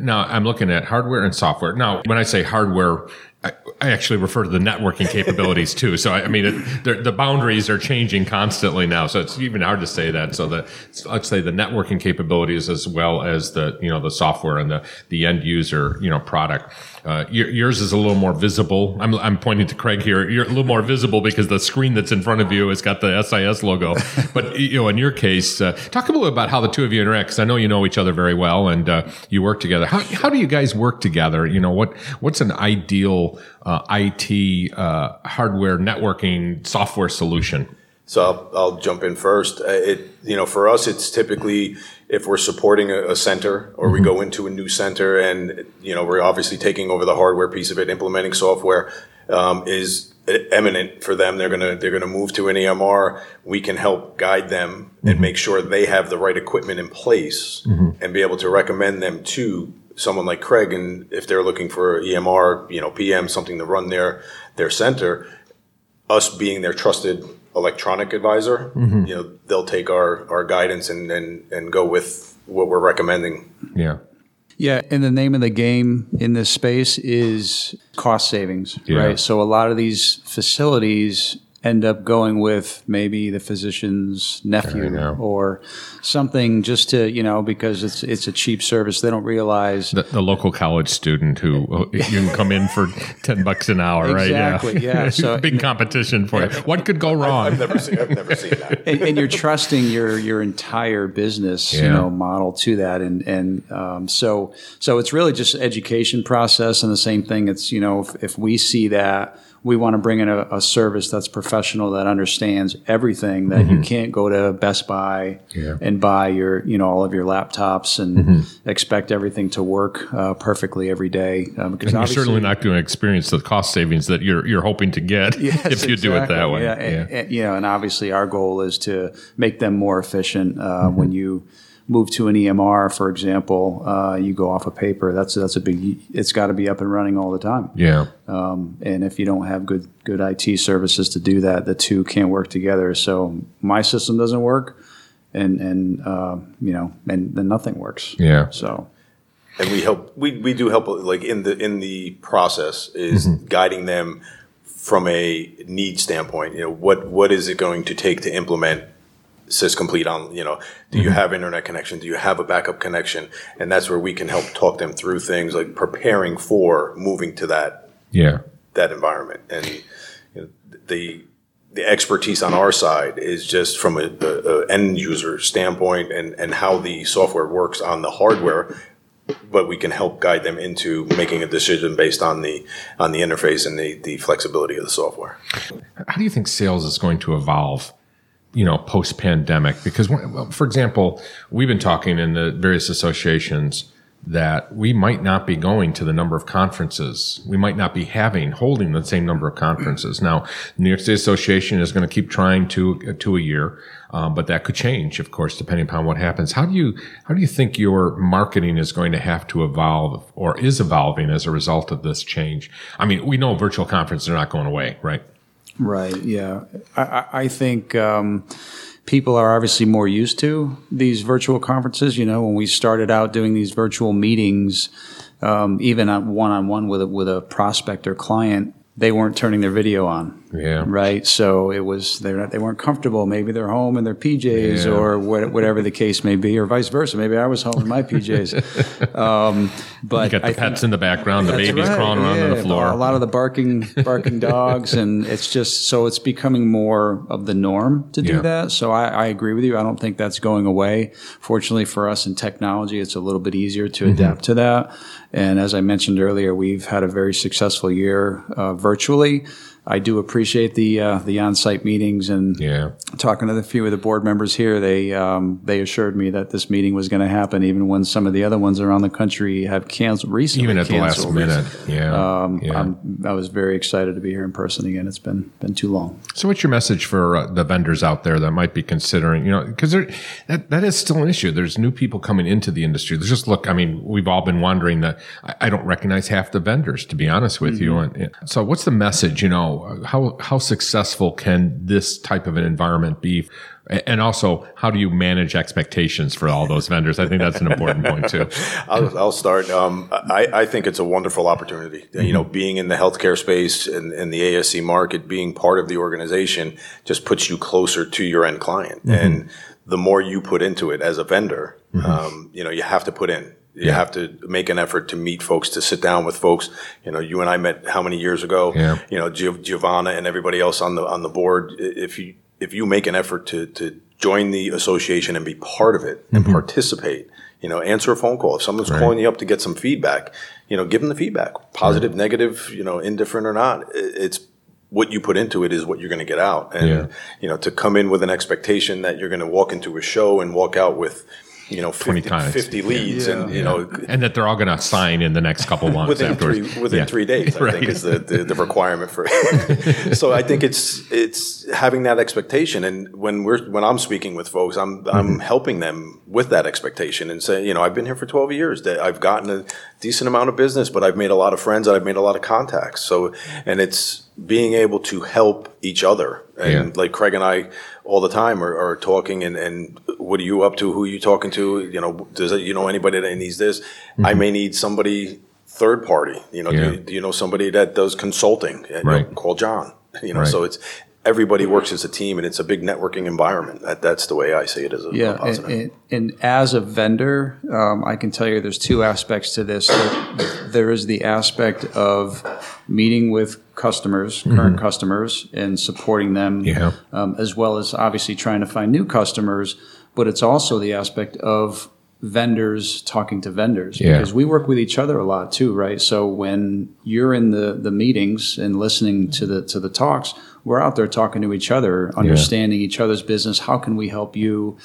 Now I'm looking at hardware and software. Now, when I say hardware, I, I actually refer to the networking capabilities too. So I, I mean, it, the, the boundaries are changing constantly now. So it's even hard to say that. So the let's say the networking capabilities as well as the you know the software and the the end user you know product. Uh, yours is a little more visible. I'm, I'm pointing to Craig here. You're a little more visible because the screen that's in front of you has got the SIS logo. but you know, in your case, uh, talk a little about how the two of you interact. Because I know you know each other very well and uh, you work together. How, how do you guys work together? You know, what what's an ideal uh, IT uh, hardware networking software solution? So I'll, I'll jump in first. Uh, It, you know, for us, it's typically if we're supporting a, a center or we go into a new center and, you know, we're obviously taking over the hardware piece of it, implementing software, um, is eminent for them. They're going to, they're to move to an EMR. We can help guide them and make sure they have the right equipment in place and be able to recommend them to someone like Craig. And if they're looking for an EMR, you know, PM, something to run their, their center, us being their trusted electronic advisor, mm-hmm. you know, they'll take our, our guidance and, and, and go with what we're recommending. Yeah. Yeah, and the name of the game in this space is cost savings, Yeah. right? So a lot of these facilities end up going with maybe the physician's nephew or something just to, you know, because it's it's a cheap service. They don't realize The, the local college student who you can come in for 10 bucks an hour, right? Exactly, yeah. So- big competition for you. What could go wrong? I've never seen, I've never seen that. and, and you're trusting your your entire business, you know, model to that, and and um, so so it's really just education process, and the same thing. It's you know, if, if we see that we want to bring in a, a service that's professional that understands everything that you can't go to Best Buy Mm-hmm. Yeah. and buy your you know all of your laptops and Mm-hmm. expect everything to work uh, perfectly every day um, because you're certainly not going to experience the cost savings that you're you're hoping to get Yes, if you do it that way. Yeah, and- and, you know, and obviously our goal is to make them more efficient. Uh, When you move to an EMR, for example, uh, you go off of paper. That's that's a big. It's got to be up and running all the time. yeah. Um, and if you don't have good good IT services to do that, the two can't work together. So my system doesn't work, and and uh, you know, and then nothing works. Yeah. So And we help, we, we do help, like, in the, in the process is guiding them from a need standpoint. You know, what, what is it going to take to implement SIS Complete on, you know, do you mm-hmm. have internet connection? Do you have a backup connection? And that's where we can help talk them through things like preparing for moving to that Yeah. that environment. And you know, the the expertise on our side is just from a, a, a end user standpoint and, and how the software works on the hardware. But we can help guide them into making a decision based on the on the interface and the, the flexibility of the software. How do you think sales is going to evolve? You know, post pandemic, because for example, we've been talking in the various associations that we might not be going to the number of conferences. We might not be having holding the same number of conferences. Now, New York State Association is going to keep trying to to a year, um, but that could change, of course, depending upon what happens. How do you how do you think your marketing is going to have to evolve or is evolving as a result of this change? I mean, we know virtual conferences are not going away, right? Right. Yeah. I, I, think um, people are obviously more used to these virtual conferences. You know, when we started out doing these virtual meetings, um, even one on one with a, with a prospect or client, they weren't turning their video on. Yeah. Right. So it was they're not, they weren't comfortable. Maybe they're home in their PJs Yeah. or what, whatever the case may be, or vice versa. Maybe I was home in my PJs. um, but You got the I pets in the background, the babies right, crawling around on the floor. A lot of the barking, barking dogs, and it's just so it's becoming more of the norm to do Yeah. that. So I, I agree with you. I don't think that's going away. Fortunately for us in technology, it's a little bit easier to Mm-hmm. adapt to that. And as I mentioned earlier, we've had a very successful year uh, virtually. I do appreciate the uh, the on-site meetings and yeah. talking to a few of the board members here, they um, they assured me that this meeting was going to happen, even when some of the other ones around the country have canceled recently. Even at the last minute. Yeah. Um, yeah. I'm, I was very excited to be here in person again. It's been been too long. So, what's your message for uh, the vendors out there that might be considering, you know, because that, that is still an issue. There's new people coming into the industry. There's just look, I mean, we've all been wondering that I, I don't recognize half the vendors, to be honest with you. And and so, what's the message? You know, how how successful can this type of an environment be? And also, how do you manage expectations for all those vendors? I think that's an important point too. I'll, I'll start. Um, I, I think it's a wonderful opportunity. You know, being in the healthcare space and, and the ASC market, being part of the organization just puts you closer to your end client. And the more you put into it as a vendor, um, you know, you have to put in. You Yeah. have to make an effort to meet folks, to sit down with folks. You know, you and I met how many years ago? Yeah. You know, Giov- Giovanna and everybody else on the on the board. If you if you make an effort to to join the association and be part of it and mm-hmm. participate, you know, answer a phone call. If someone's Right. calling you up to get some feedback, you know, give them the feedback, positive, negative, you know, indifferent or not. It's what you put into it is what you're going to get out. And, Yeah. you know, to come in with an expectation that you're going to walk into a show and walk out with, you know, 20 50, clients. 50 leads and, you know, and that they're all going to sign in the next couple months within afterwards. three within Yeah. three days. I Right. think is the, the, the requirement for. so I think it's it's having that expectation, and when we're when I'm speaking with folks, I'm Mm-hmm. I'm helping them with that expectation and say, you know, I've been here for 12 years. That I've gotten a decent amount of business, but I've made a lot of friends and I've made a lot of contacts. So and it's being able to help each other. And Yeah. like Craig and I all the time are, are talking and, and what are you up to? Who are you talking to? You know, does it, you know anybody that needs this? I may need somebody third party. You know, Mm-hmm. Yeah. do, you, do you know somebody that does consulting? You know, call John. You know, Right. so it's everybody works as a team and it's a big networking environment. That, that's the way I see it as a, a Yeah, and, positive. and, and as a vendor, um, I can tell you there's two aspects to this. There, there is the aspect of meeting with customers, current customers, and supporting them, Yeah. um, as well as obviously trying to find new customers. But it's also the aspect of vendors talking to vendors Yeah. because we work with each other a lot too, right? So when you're in the the meetings and listening to the to the talks, we're out there talking to each other, understanding each other's business. How can we help you?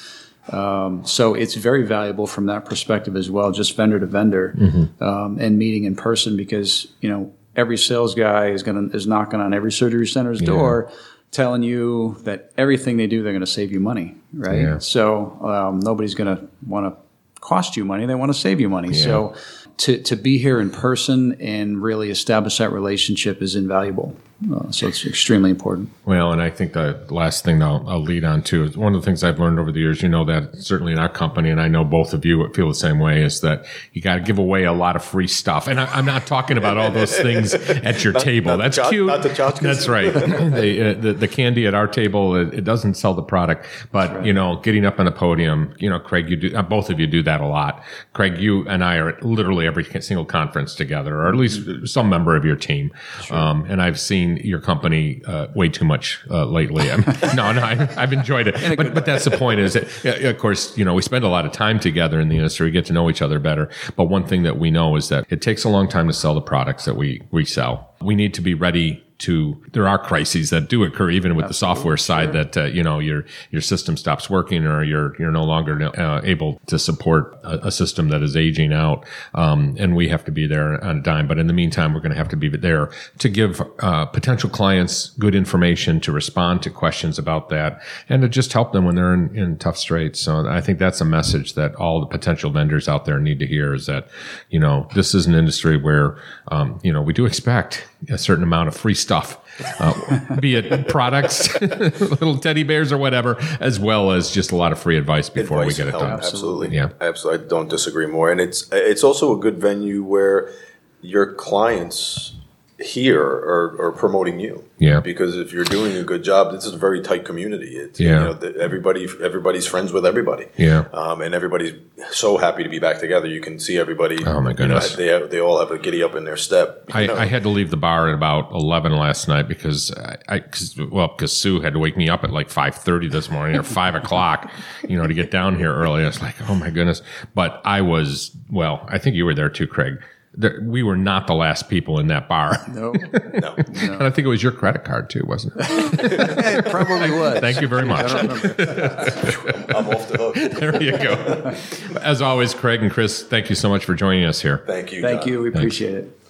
Um, so it's very valuable from that perspective as well, just vendor to vendor, um, and meeting in person because you know every sales guy is going to is knocking on every surgery center's door, telling you that everything they do they're going to save you money, right? Yeah. So um, nobody's going to want to cost you money; they want to save you money. So to to be here in person and really establish that relationship is invaluable. Uh, so it's extremely important. Well, and I think the last thing I'll, I'll lead on to is one of the things I've learned over the years. You know that certainly in our company, and I know both of you feel the same way, is that you got to give away a lot of free stuff. And I, I'm not talking about all those things at your table. not the That's tchot- cute. not the tchotchkes. That's right. the, uh, the the candy at our table it, it doesn't sell the product, but you know, getting up on a podium. You know, Craig, you do uh, both of you do that a lot. Craig, you and I are at literally every single conference together, or at least some member of your team. Um, and I've seen your company uh, way too much uh, lately. I'm, no, no, I, I've enjoyed it, but but that's the point. Is that of course you know we spend a lot of time together in the industry, we get to know each other better. But one thing that we know is that it takes a long time to sell the products that we we sell. We need to be ready to there are crises that do occur even with the software side that uh, you know your your system stops working or you're you're no longer uh, able to support a, a system that is aging out um, and we have to be there on a dime. But in the meantime we're going to have to be there to give uh, potential clients good information to respond to questions about that and to just help them when they're in, in tough straits. So I think that's a message that all the potential vendors out there need to hear is that you know this is an industry where um, you know we do expect a certain amount of free stuff, uh, be it products, little teddy bears or whatever, as well as just a lot of free advice before Advice we get it done. Absolutely. Yeah. Absolutely. I don't disagree more. And it's it's also a good venue where your clients here are, are promoting you. Yeah. Because if you're doing a good job, this is a very tight community. It's, Yeah. You know, the, everybody, everybody's friends with everybody. Yeah. Um, and everybody's so happy to be back together. You can see everybody. Oh, my you know, goodness. they they all have a giddy up in their step. I. I had to leave the bar at about eleven last night because I, I cause, well, because Sue had to wake me up at like five thirty this morning or five o'clock, you know, to get down here early. I was like, oh my goodness! But I was well. I think you were there too, Craig. There, we were not the last people in that bar. No, no. no. and I think it was your credit card too, wasn't it? it probably was. Thank you very much. I'm off the hook. There you go. As always, Craig and Chris, thank you so much for joining us here. Thank you. Thank John. you. We appreciate it.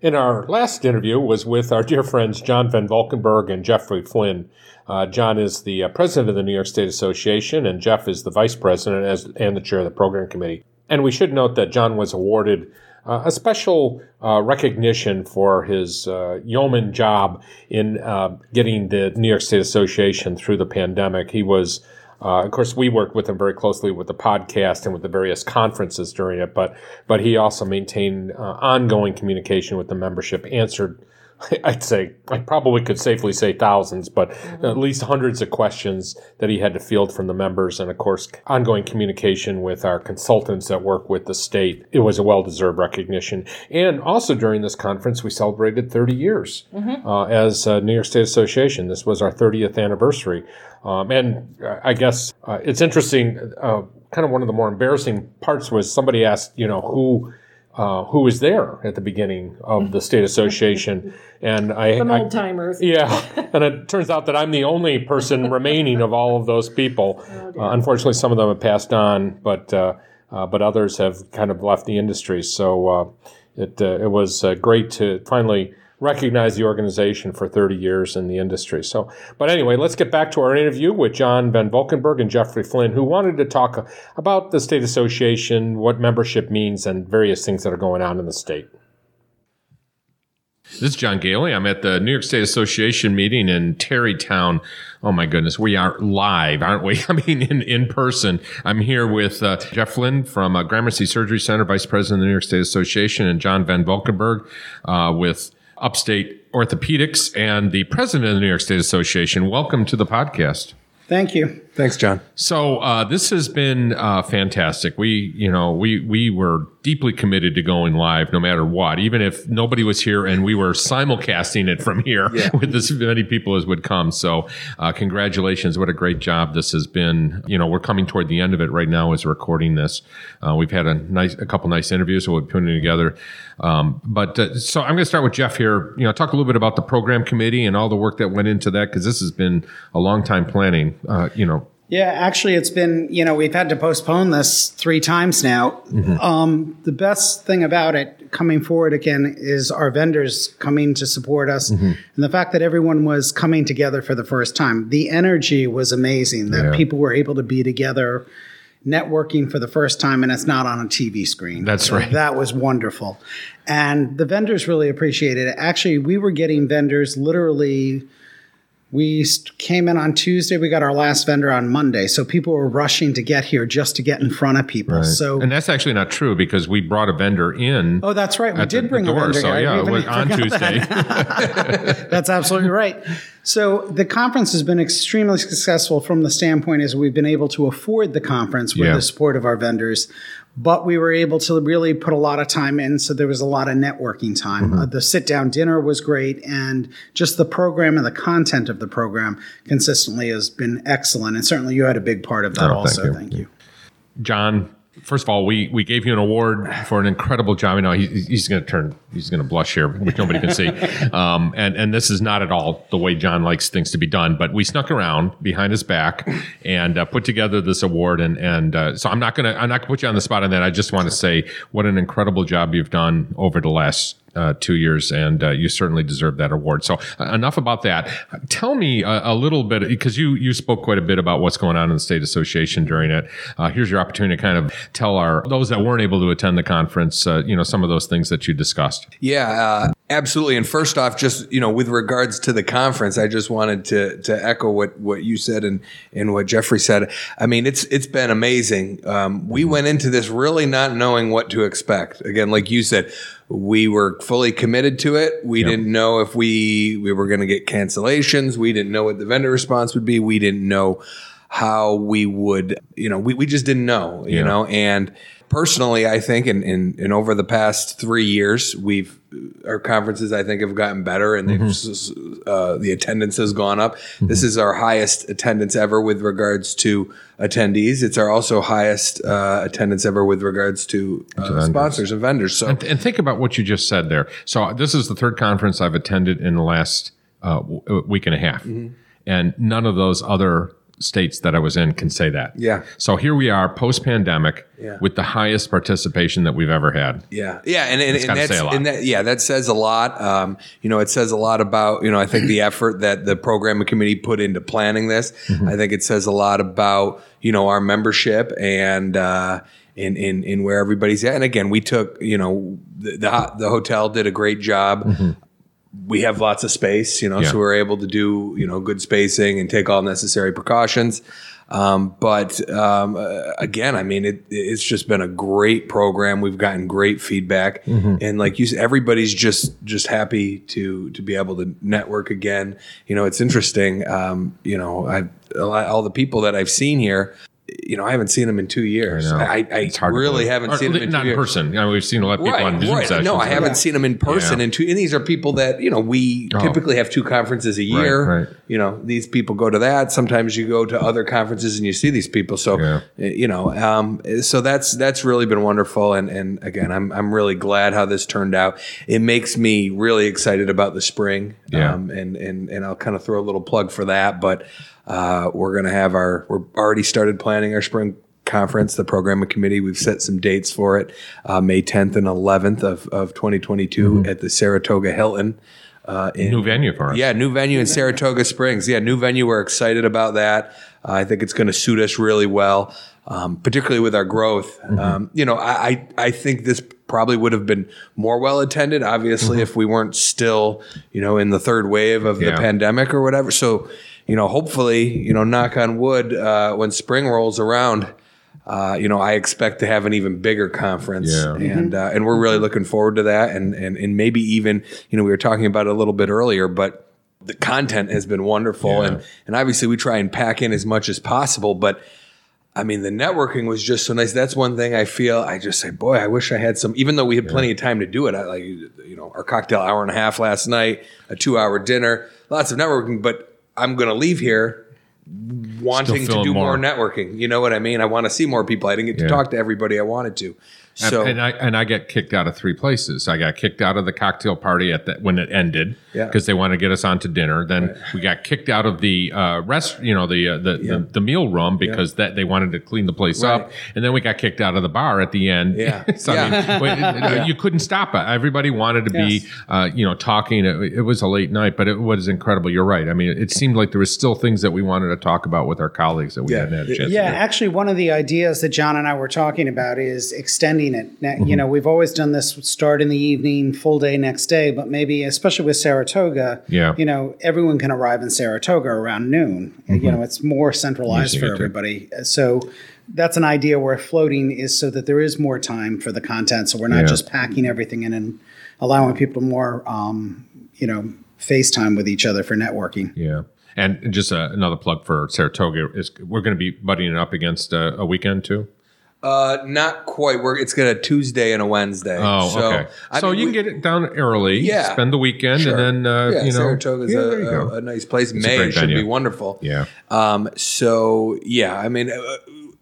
In our last interview was with our dear friends John Van Valkenburg and Jeffrey Flynn. Uh, John is the uh, president of the New York State Association, and Jeff is the vice president as, and the chair of the program committee. And we should note that John was awarded uh, a special uh, recognition for his uh, yeoman job in uh, getting the New York State Association through the pandemic. He was uh, of course, we worked with him very closely with the podcast and with the various conferences during it, but but he also maintained uh, ongoing communication with the membership, answered. I'd say I probably could safely say thousands, but at least hundreds of questions that he had to field from the members, and of course, ongoing communication with our consultants that work with the state. It was a well-deserved recognition, and also during this conference, we celebrated 30 years uh, as uh, New York State Association. This was our 30th anniversary. Um, and uh, I guess uh, it's interesting. Uh, kind of one of the more embarrassing parts was somebody asked, you know, who uh, who was there at the beginning of the state association, and I, I- old timers. yeah, and it turns out that I'm the only person remaining of all of those people. uh, unfortunately, some of them have passed on, but uh, uh, but others have kind of left the industry. So uh, it uh, it was uh, great to finally recognize the organization for 30 years in the industry. So, but anyway, let's get back to our interview with John Van Valkenburg and Jeffrey Flynn, who wanted to talk about the state association, what membership means, and various things that are going on in the state. This is John Goehle. I'm at the New York State Association meeting in Tarrytown. Oh my goodness, we are live, aren't we? I mean, in, in person. I'm here with uh, Jeff Flynn from uh, Gramercy Surgery Center, Vice President of the New York State Association, and John Van Valkenburg uh, with Upstate Orthopedics and the President of the New York State Association. Welcome to the podcast. Thank you. Thanks, John. So uh, this has been uh, fantastic. We, you know, we we were deeply committed to going live, no matter what, even if nobody was here, and we were simulcasting it from here with as many people as would come. So, uh, congratulations! What a great job this has been. You know, we're coming toward the end of it right now as we're recording this. Uh, we've had a nice, a couple nice interviews that we're putting it together. Um, but uh, so I'm going to start with Jeff here. You know, talk a little bit about the program committee and all the work that went into that because this has been a long time planning. Uh, you know, Yeah, actually, it's been, you know, we've had to postpone this three times now. Um, the best thing about it coming forward again is our vendors coming to support us and the fact that everyone was coming together for the first time. The energy was amazing that Yeah. people were able to be together networking for the first time and it's not on a TV screen. That's So right. That was wonderful. And the vendors really appreciated it. Actually, we were getting vendors literally we came in on Tuesday. We got our last vendor on Monday. So people were rushing to get here just to get in front of people. So, and that's actually not true because we brought a vendor in. oh, that's right. We at the- did bring the a vendor. So here. Yeah, it was on forgot that. Tuesday. That's absolutely right. So the conference has been extremely successful from the standpoint as we've been able to afford the conference with Yeah. the support of our vendors. But we were able to really put a lot of time in, so there was a lot of networking time. Mm-hmm. Uh, the sit down dinner was great, and just the program and the content of the program consistently has been excellent. And certainly you had a big part of that Oh, thank also. you. Thank you. John, first of all, we we gave you an award for an incredible job. I know he, he's going to turn, he's going to blush here, which nobody can see. Um, and and this is not at all the way John likes things to be done. But we snuck around behind his back and uh, put together this award. And and uh, so I'm not going to I'm not going to put you on the spot on that. I just want to say what an incredible job you've done over the last. Uh, two years, and uh, you certainly deserve that award. So, uh, enough about that. Tell me a, a little bit because you you spoke quite a bit about what's going on in the state association during it. Uh, here's your opportunity to kind of tell our those that weren't able to attend the conference, uh, you know, some of those things that you discussed. Yeah, uh, absolutely. And first off, just you know, with regards to the conference, I just wanted to to echo what what you said and and what Jeffrey said. I mean, it's it's been amazing. Um, we went into this really not knowing what to expect. Again, like you said, we were fully committed to it. We didn't know if we we were going to get cancellations. We didn't know what the vendor response would be. We didn't know how we would, you know, we, we just didn't know, you Yeah. know, and personally, I think, in, in, in over the past three years, we've, our conferences, I think, have gotten better and they've, uh, the attendance has gone up. This is our highest attendance ever with regards to attendees. It's our also highest uh, attendance ever with regards to, uh, sponsors and vendors. So, And, and think about what you just said there. So this is the third conference I've attended in the last uh, w- week and a half, Mm-hmm. and none of those other states that I was in can say that. Yeah. So here we are, post pandemic, Yeah. with the highest participation that we've ever had. Yeah, yeah, and and, and that's say a lot. and that yeah, that says a lot. Um, you know, it says a lot about you know I think the effort that the program committee put into planning this. Mm-hmm. I think it says a lot about you know our membership and. Uh, in, in, in where everybody's at, and again, we took you know the the, the hotel did a great job. We have lots of space, you know, Mm-hmm. Yeah. so we're able to do you know good spacing and take all necessary precautions. Um, but um, uh, again, I mean, it, it's just been a great program. We've gotten great feedback, and like you said, everybody's just just happy to to be able to network again. You know, it's interesting. Um, you know, I all the people that I've seen here. You know, I haven't seen them in two years. I. I, I, It's hard to really haven't Or seen them in two not in years. person. You know, we've seen a lot of people on Zoom right. sessions. No, I haven't seen them in person. Yeah. And two, and these are people that you know we Oh. typically have two conferences a year. right. You know, these people go to that. Sometimes you go to other conferences and you see these people. So Yeah. uh, you know, um, so that's that's really been wonderful. And and again, I'm I'm really glad how this turned out. It makes me really excited about the spring. Yeah. Um, and and and I'll kind of throw a little plug for that. But uh, we're gonna have our we're already started planning our spring conference the program committee we've set some dates for it uh, may 10th and 11th of, of 2022 at the saratoga hilton uh, in, Mm-hmm. New venue for us. yeah, new venue in Saratoga Springs. Yeah, new venue. We're excited about that. Uh, I think it's going to suit us really well, um, particularly with our growth. Mm-hmm. Um, you know, I, I I think this probably would have been more well attended, obviously, Mm-hmm. if we weren't still, you know, in the third wave of the pandemic or whatever. So, you know, hopefully, you know, knock on wood, uh, when spring rolls around. Uh, you know, I expect to have an even bigger conference, Yeah. and uh, and we're really looking forward to that, and and and maybe even you know we were talking about it a little bit earlier, but the content has been wonderful, Yeah. and and obviously we try and pack in as much as possible, but. I mean, the networking was just so nice. That's one thing I feel. I just say, boy, I wish I had some. Even though we had plenty of time to do it, I like you know our cocktail hour and a half last night, a two-hour dinner, lots of networking. But I'm going to leave here wanting to do more. more. networking. You know what I mean? I want to see more people. I didn't get to Yeah. talk to everybody I wanted to. So and I and I got kicked out of three places. I got kicked out of the cocktail party at the, when it ended Yeah. because they wanted to get us on to dinner. Then we got kicked out of the uh, rest, you know, the, uh, the, the the meal room because that they wanted to clean the place Right. up. And then we got kicked out of the bar at the end. Yeah. so, I mean, but you couldn't stop it. Everybody wanted to Yes. be, uh, you know, talking. It, it was a late night, but it was incredible. You're right. I mean, it seemed like there was still things that we wanted to talk about with our colleagues that we Yeah. hadn't had a chance Yeah, to do. actually, one of the ideas that John and I were talking about is extending it. Now, Mm-hmm. You know, we've always done this start in the evening, full day next day, but maybe, especially with Saratoga, Yeah. you know, everyone can arrive in Saratoga around noon. You know, it's more centralized for everybody. So that's an idea where floating is so that there is more time for the content. So we're not Yeah. just packing everything in and allowing people more, um, you know, FaceTime with each other for networking. Yeah. And just uh, another plug for Saratoga is we're going to be butting it up against uh, a weekend too. Uh, not quite. We're it's got a Tuesday and a Wednesday. Oh, so, okay. I so mean, you we- can get it down early, Yeah. spend the weekend, Sure. and then uh, yeah, you know, Saratoga's yeah, a, there you go. a, a nice place. a May should be wonderful. Yeah. Um, so yeah, I mean, uh,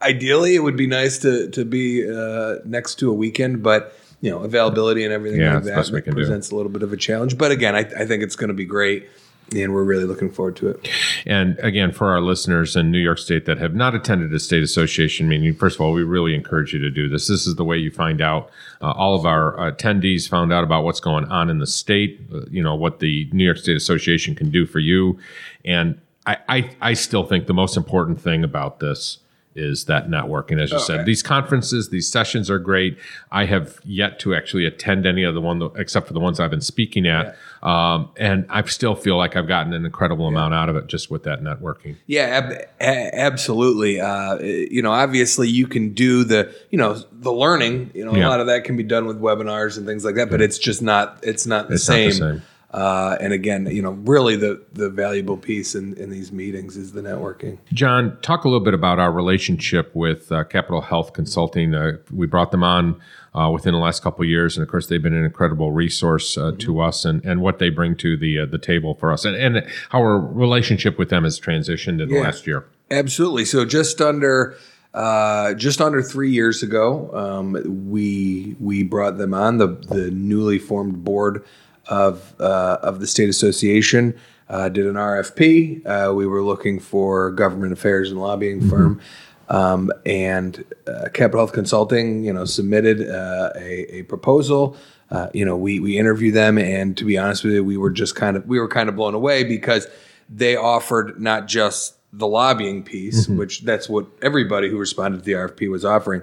ideally it would be nice to to be uh, next to a weekend, but you know, availability and everything Yeah, like that can do. presents a little bit of a challenge. But again, I, I think it's going to be great, and we're really looking forward to it. And again, for our listeners in New York State that have not attended a state association meeting, first of all, we really encourage you to do this. This is the way you find out. Uh, all of our attendees found out about what's going on in the state, uh, you know, what the New York State Association can do for you. And I, I, I still think the most important thing about this is that networking. As you said, these conferences, these sessions are great. I have yet to actually attend any of the one except for the ones I've been speaking at, um, and I still feel like I've gotten an incredible amount out of it just with that networking. Yeah, ab- a- absolutely. Uh, you know, obviously, you can do the you know the learning. You know, Yeah. a lot of that can be done with webinars and things like that. But it's just not. It's not the It's not the same. Uh, and again, you know, really the the valuable piece in, in these meetings is the networking. John, talk a little bit about our relationship with uh, Capital Health Consulting. Uh, we brought them on uh, within the last couple of years, and of course, they've been an incredible resource uh, to us and, and what they bring to the uh, the table for us, and, and how our relationship with them has transitioned in the last year. Absolutely. So just under uh, just under three years ago, um, we we brought them on the the newly formed board of uh, of the state association. Uh, did an RFP. Uh, we were looking for government affairs and lobbying firm, um, and uh, Capital Health Consulting, you know, submitted uh, a, a proposal. Uh, you know, we we interviewed them, and to be honest with you, we were just kind of we were kind of blown away because they offered not just the lobbying piece, which that's what everybody who responded to the RFP was offering,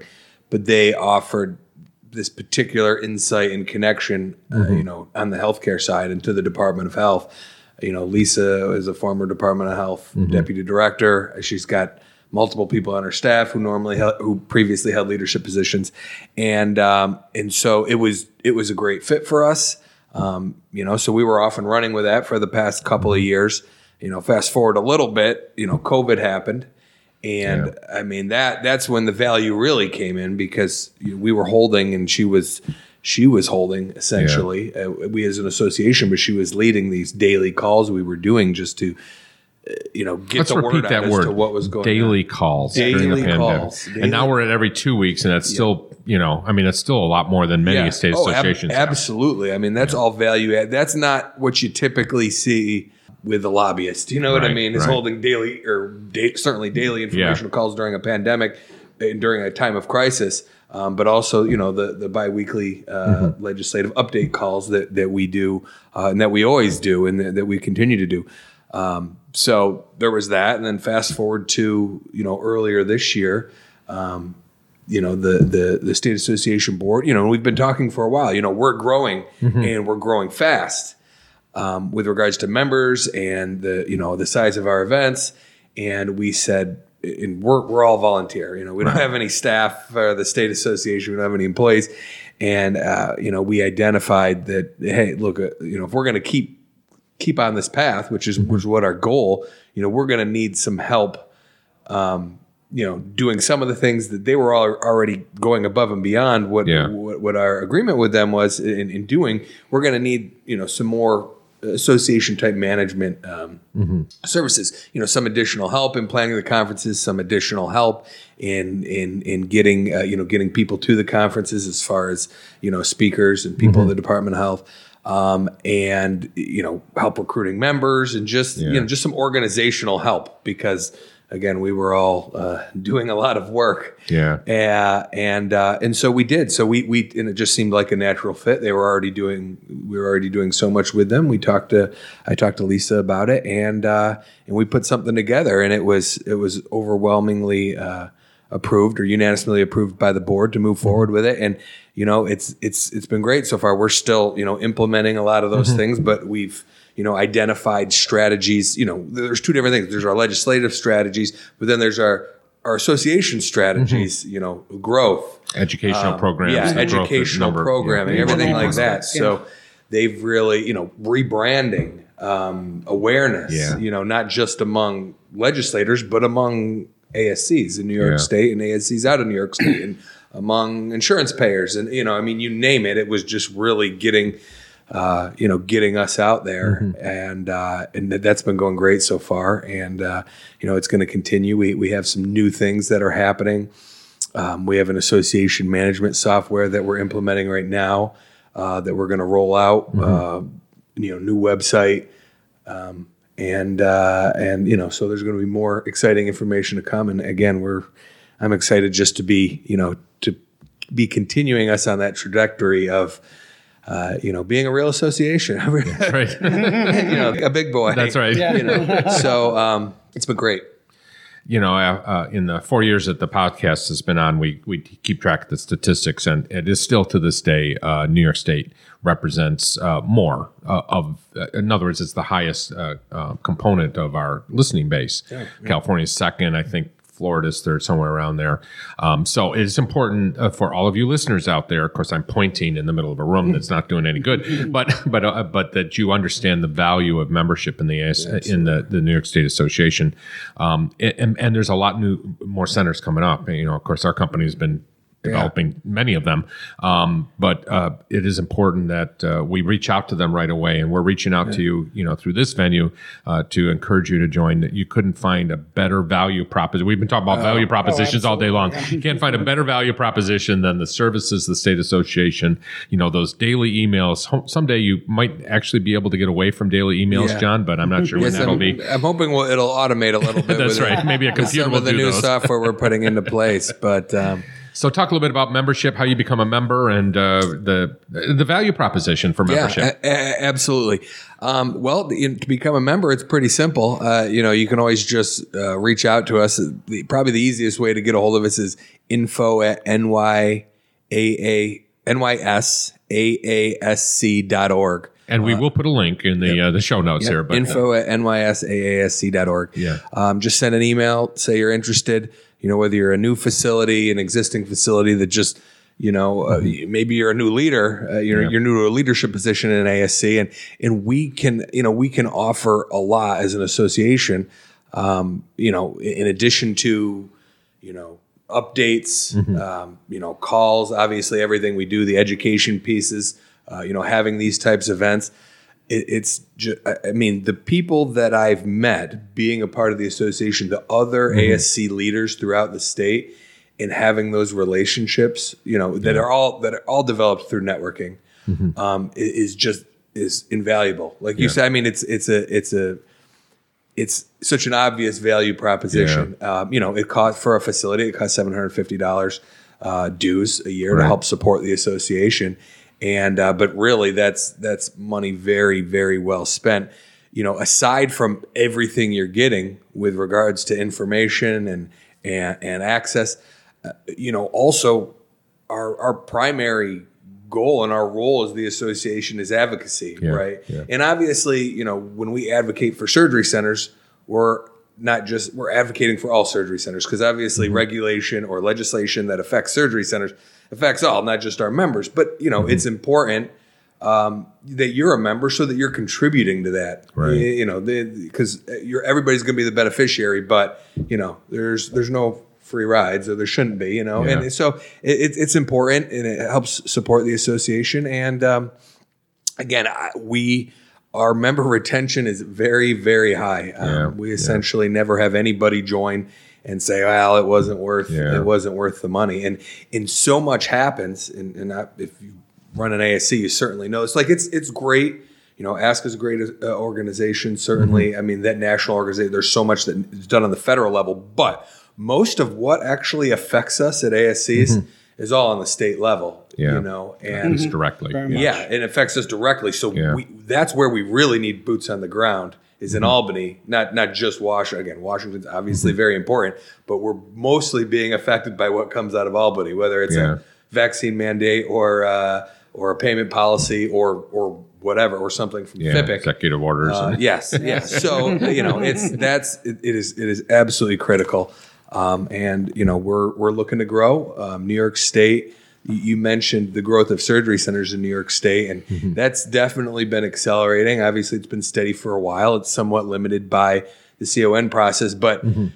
but they offered this particular insight and connection, uh, you know, on the healthcare side and to the Department of Health. You know, Lisa is a former Department of Health deputy director. She's got multiple people on her staff who normally held, who previously held leadership positions, and um, and so it was it was a great fit for us. Um, you know, so we were off and running with that for the past couple of years. You know, fast forward a little bit, you know, COVID happened, and I mean that that's when the value really came in because we were holding and she was she was holding essentially uh, we as an association, but she was leading these daily calls we were doing just to uh, you know get Let's the repeat word out that as word. to what was going Daily on. calls during Daily the pandemic, calls. and now we're at every two weeks, and that's still you know, I mean, that's still a lot more than many Yeah. state Oh, associations. have. absolutely. I mean, that's all value add. That's not what you typically see with a lobbyist. You know what I mean? Is right. holding daily or da- certainly daily informational calls during a pandemic and during a time of crisis. Um, but also, you know, the the biweekly uh, Mm-hmm. legislative update calls that that we do uh, and that we always do and that, that we continue to do. Um, so there was that, and then fast forward to you know earlier this year, um, you know the the the state association board. You know we've been talking for a while. You know we're growing and we're growing fast um, with regards to members and the you know the size of our events. And we said, and we're we're all volunteer. You know we don't have any staff for the state association. We don't have any employees. And uh, you know we identified that hey look uh, you know if we're going to keep keep on this path, which is which is what our goal. You know, we're going to need some help. Um, you know, doing some of the things that they were all already going above and beyond what Yeah. what, what our agreement with them was in, in doing. We're going to need you know some more association type management um, services. You know, some additional help in planning the conferences, some additional help in in in getting uh, you know getting people to the conferences as far as you know speakers and people in the Department of Health. Um, and you know help recruiting members and just you know just some organizational help because again we were all uh, doing a lot of work Yeah. uh, and uh, and so we did. So we we and it just seemed like a natural fit. They were already doing we were already doing so much with them. We talked to I talked to Lisa about it, and uh, and we put something together, and it was it was overwhelmingly uh, approved or unanimously approved by the board to move forward with it. And you know it's it's it's been great so far. We're still you know implementing a lot of those things, but we've you know identified strategies. You know there's two different things. There's our legislative strategies, but then there's our our association strategies, you know, growth, Educational um, programs, yeah, the growth of educational number- programming, yeah, everything like yeah. that. So they've really, you know, rebranding, um, awareness, Yeah. you know, not just among legislators, but among ASCs in New York Yeah. State and ASCs out of New York State and among insurance payers. And, you know, I mean, you name it, it was just really getting, uh, you know, getting us out there, Mm-hmm. and uh, and that- that's been going great so far, and uh, you know it's going to continue. We we have some new things that are happening. Um, we have an association management software that we're implementing right now uh, that we're going to roll out. Mm-hmm. Uh, you know, new website, um, and uh, and you know, so there's going to be more exciting information to come. And again, we're I'm excited just to be you know to be continuing us on that trajectory of. Uh, you know, being a real association, Right. you know, a big boy. That's right. You know, so um, it's been great. you know, uh, uh, in the four years that the podcast has been on, we we keep track of the statistics, and it is still to this day, uh, New York State represents uh, more uh, of. Uh, in other words, it's the highest uh, uh, component of our listening base. California's second, I think. Florida's third, somewhere around there. Um, so it's important uh, for all of you listeners out there. Of course, I'm pointing in the middle of a room that's not doing any good, but but uh, but that you understand the value of membership in the AS, in the, the New York State Association. Um, and, and there's a lot new more centers coming up. You know, of course, our company has been developing many of them. Um, but uh, it is important that uh, we reach out to them right away, and we're reaching out to you, you know, through this venue uh, to encourage you to join. You couldn't find a better value proposition. We've been talking about value propositions all day long. You can't find a better value proposition than the services, the state association. You know, those daily emails. Someday you might actually be able to get away from daily emails, Yeah. John, but I'm not sure when that'll I'm, be. I'm hoping we'll, it'll automate a little bit. That's with- right. Maybe a computer some will of the new those. software we're putting into place. But um, So, talk a little bit about membership, how you become a member, and uh, the the value proposition for membership. Yeah, a- a- absolutely. Um, well, know, to become a member, it's pretty simple. Uh, you know, you can always just uh, reach out to us. The, probably the easiest way to get a hold of us is info at NYAA, NYSAASC dot org. And we will put a link in the uh, the show notes here. But info at nysaasc.org. Yeah. Um, just send an email, say you're interested, you know, whether you're a new facility, an existing facility that just, you know, uh, maybe you're a new leader, uh, you're, Yeah. you're new to a leadership position in ASC and, and we can, you know, we can offer a lot as an association, um, you know, in addition to, you know, updates, um, you know, calls, obviously everything we do, the education pieces, uh, you know, having these types of events. It, it's just, I mean, the people that I've met being a part of the association, the other ASC leaders throughout the state, and having those relationships, you know, that are all that are all developed through networking, um, is just is invaluable. Like you said, I mean, it's it's a it's a it's such an obvious value proposition. Um, you know, it costs for a facility, it costs seven hundred fifty dollars uh, dues a year to help support the association, and uh, but really, that's that's money very very well spent. You know, aside from everything you're getting with regards to information and and, and access, uh, you know, also our our primary goal and our role as the association is advocacy, Yeah, right? yeah. And obviously, you know, when we advocate for surgery centers, we're not just we're advocating for all surgery centers because obviously regulation or legislation that affects surgery centers affects all, not just our members. But you know, it's important um, that you're a member so that you're contributing to that. Right. You, you know, because you're everybody's going to be the beneficiary, but you know, there's there's no free rides or there shouldn't be. You know, Yeah. and so it, it's it's important and it helps support the association. And um, again, I, we our member retention is very very high. Um, we essentially never have anybody join and say, "Well, it wasn't worth Yeah. it wasn't worth the money." And and so much happens. And, and I, if you run an ASC, you certainly know it's like it's it's great. You know, Ask is a great uh, organization. Certainly, Mm-hmm. I mean that national organization. There's so much that is done on the federal level, but most of what actually affects us at ASCs is all on the state level. Mm-hmm. Yeah. You know, and Just directly. yeah, it affects us directly. So Yeah. we, that's where we really need boots on the ground is Mm-hmm. in Albany, not not just Washington. Again, Washington's obviously Mm-hmm. very important, but we're mostly being affected by what comes out of Albany, whether it's Yeah. a vaccine mandate or uh, or a payment policy or or whatever or something from Yeah, FIPIC. executive orders. Uh, yes, yes. So you know, it's that's it, it is it is absolutely critical, um, and you know we're we're looking to grow. Um, New York State. You mentioned the growth of surgery centers in New York State, and Mm-hmm. that's definitely been accelerating. Obviously, it's been steady for a while. It's somewhat limited by the CON process, but Mm-hmm.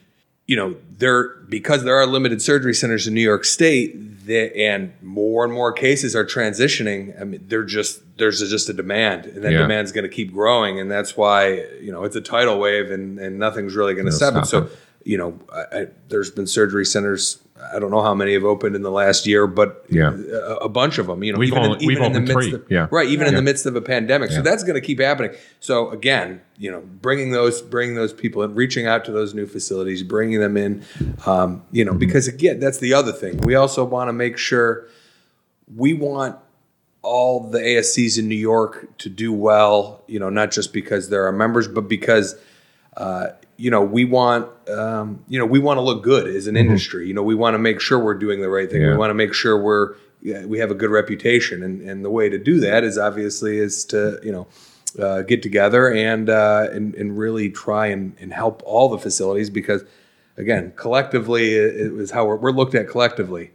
you know, there because there are limited surgery centers in New York State, that, and more and more cases are transitioning. I mean, they're just there's just a demand, and that Yeah. demand's going to keep growing, and that's why you know it's a tidal wave, and and nothing's really going to stop it. stop So, you know, I, I, there's been surgery centers. I don't know how many have opened in the last year, but Yeah. a, a bunch of them. You know, We've even, only- in, even in the midst of yeah. right, even in the midst of a pandemic. Yeah. So that's going to keep happening. So again, you know, bringing those bringing those people in, reaching out to those new facilities, bringing them in, um, you Mm-hmm. know, because again, that's the other thing. We also want to make sure we want all the ASCs in New York to do well. You know, not just because they're our members, but because uh, you know, we want, um, you know, we want to look good as an industry. You know, we want to make sure we're doing the right thing. Yeah. We want to make sure we're, we have a good reputation. And, and the way to do that is obviously is to, you know, uh, get together and, uh, and, and really try and, and help all the facilities because again, collectively it, it was how we're, we're looked at collectively.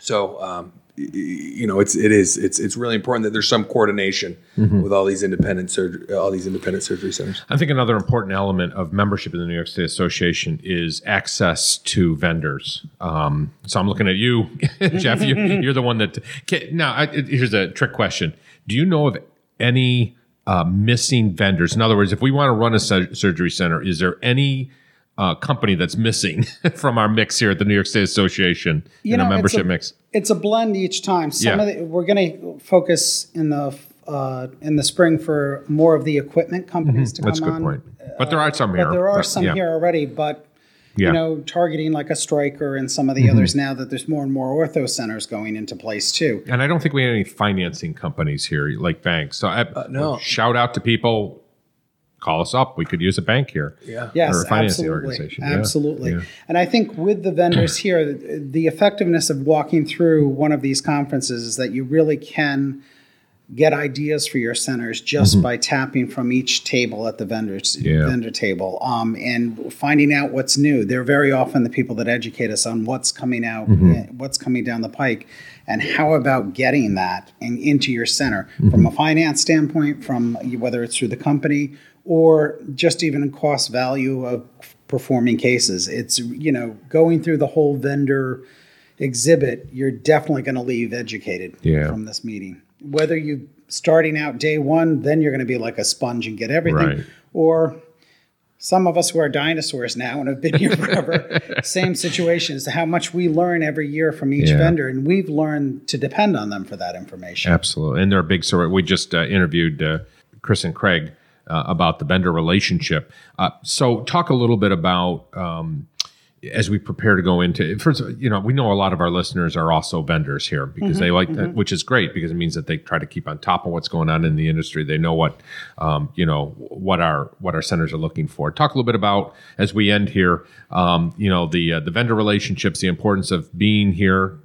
So, um, you know, it's, it is, it's, it's really important that there's some coordination with all these independent surgery, all these independent surgery centers. I think another important element of membership in the New York State Association is access to vendors. Um, so I'm looking at you, Jeff. You, you're the one that. Okay, now, I, here's a trick question: Do you know of any uh, missing vendors? In other words, if we want to run a sur- surgery center, is there any uh, company that's missing from our mix here at the New York State Association You in know, a it's membership a- mix? It's a blend each time. Some Yeah. of the, we're going to focus in the uh, in the spring for more of the equipment companies to Mm-hmm. That's a good on. point. But there are some here. But there are but- some yeah. here already. But Yeah. you know, targeting like a Stryker and some of the others now that there's more and more ortho centers going into place too. And I don't think we had any financing companies here like banks. So I, no. shout out to people. Call us up. We could use a bank here. Yeah. Yes, Or a financing absolutely, organization. Absolutely. yeah. And I think with the vendors here, the effectiveness of walking through one of these conferences is that you really can get ideas for your centers just by tapping from each table at the vendors Mm-hmm. Yeah. vendor table um, and finding out what's new. They're very often the people that educate us on what's coming out, Mm-hmm. eh, what's coming down the pike, and how about getting that and into your center Mm-hmm. from a finance standpoint, from whether it's through the company or just even cost value of performing cases. It's you know going through the whole vendor exhibit. You're definitely going to leave educated Yeah. from this meeting. Whether you starting out day one, then you're going to be like a sponge and get everything, Right. or some of us who are dinosaurs now and have been here forever, same situation as to how much we learn every year from each Yeah. vendor, and we've learned to depend on them for that information. Absolutely. And they're a big story. We just uh, interviewed uh, Chris and Craig uh, about the vendor relationship. Uh, so, talk a little bit about um, as we prepare to go into first. You know, we know a lot of our listeners are also vendors here because they like that, which is great because it means that they try to keep on top of what's going on in the industry. They know what um, you know what our what our centers are looking for. Talk a little bit about as we end here. Um, you know, the uh, the vendor relationships, the importance of being here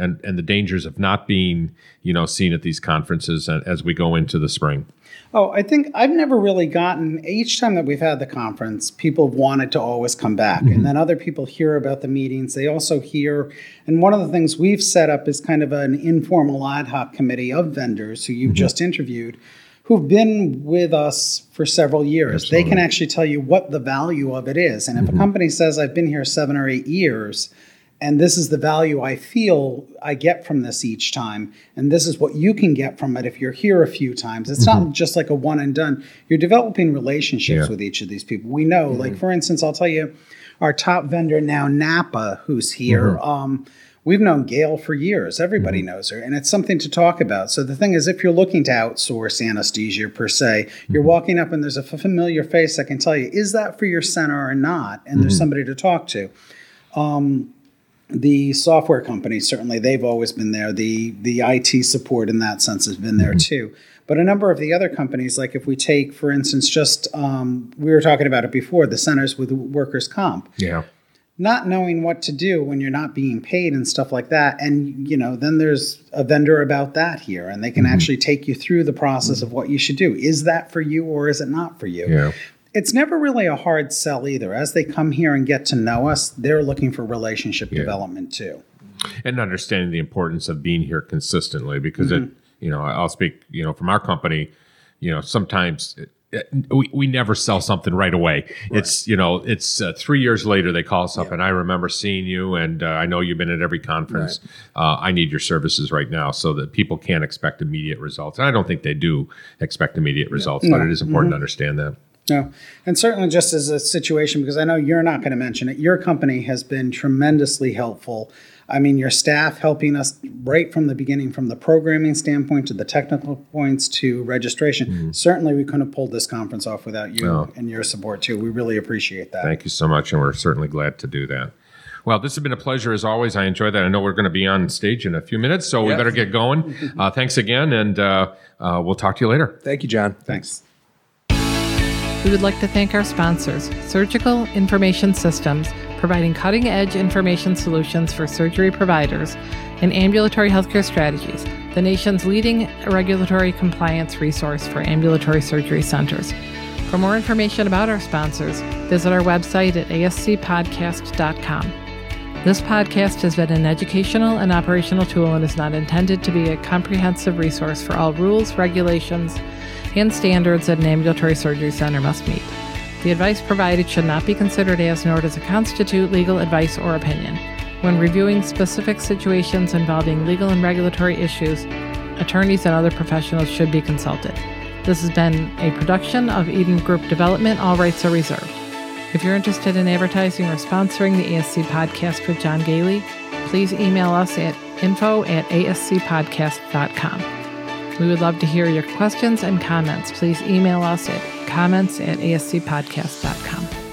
and and the dangers of not being you know seen at these conferences as we go into the spring. Oh, I think I've never really gotten each time that we've had the conference, people have wanted to always come back. And mm-hmm. then other people hear about the meetings. They also hear, and one of the things we've set up is kind of an informal ad hoc committee of vendors who you've mm-hmm. just interviewed who've been with us for several years. They can actually tell you what the value of it is. And if a mm-hmm. company says, I've been here seven or eight years, and this is the value I feel I get from this each time, and this is what you can get from it if you're here a few times. It's not mm-hmm. just like a one and done. You're developing relationships Yeah. with each of these people. We know, mm-hmm. like for instance, I'll tell you, our top vendor now, Napa, who's here. Mm-hmm. Um, we've known Gail for years. Everybody knows her, and it's something to talk about. So the thing is, if you're looking to outsource anesthesia per se, you're walking up and there's a familiar face that can tell you, is that for your center or not? And there's somebody to talk to um, the software companies certainly they've always been there. The the IT support in that sense has been there mm-hmm. too. But a number of the other companies like if we take for instance just um, we were talking about it before the centers with workers comp. Yeah. not knowing what to do when you're not being paid and stuff like that and you know then there's a vendor about that here and they can mm-hmm. actually take you through the process mm-hmm. of what you should do. Is that for you or is it not for you? Yeah. It's never really a hard sell either. As they come here and get to know us they're looking for relationship development too. And understanding the importance of being here consistently because it you know i'll speak you know from our company you know sometimes it, it- we, we never sell something right away. It's you know it's uh, three years later they call us up and i remember seeing you and uh, i know you've been at every conference. Uh, i need your services right now so that people can't expect immediate results. And i don't think they do expect immediate results but it is important to understand that No, and certainly just as a situation, because I know you're not going to mention it, your company has been tremendously helpful. I mean, your staff helping us right from the beginning, from the programming standpoint to the technical points to registration. Certainly, we couldn't have pulled this conference off without you No. and your support too. We really appreciate that. Thank you so much, and we're certainly glad to do that. Well, this has been a pleasure as always. I enjoy that. I know we're going to be on stage in a few minutes, so we better get going. Uh, thanks again, and uh, uh, we'll talk to you later. Thank you, John. Thanks. We would like to thank our sponsors, Surgical Information Systems, providing cutting edge information solutions for surgery providers, and Ambulatory Healthcare Strategies, the nation's leading regulatory compliance resource for ambulatory surgery centers. For more information about our sponsors, visit our website at ascpodcast.com. This podcast has been an educational and operational tool and is not intended to be a comprehensive resource for all rules, regulations, and standards that an ambulatory surgery center must meet. The advice provided should not be considered as nor does it constitute legal advice or opinion. When reviewing specific situations involving legal and regulatory issues, attorneys and other professionals should be consulted. This has been a production of Eden Group Development. All rights are reserved. If you're interested in advertising or sponsoring the ASC podcast with John Goehle, please email us at info at ascpodcast.com. We would love to hear your questions and comments. Please email us at comments at ascpodcast.com.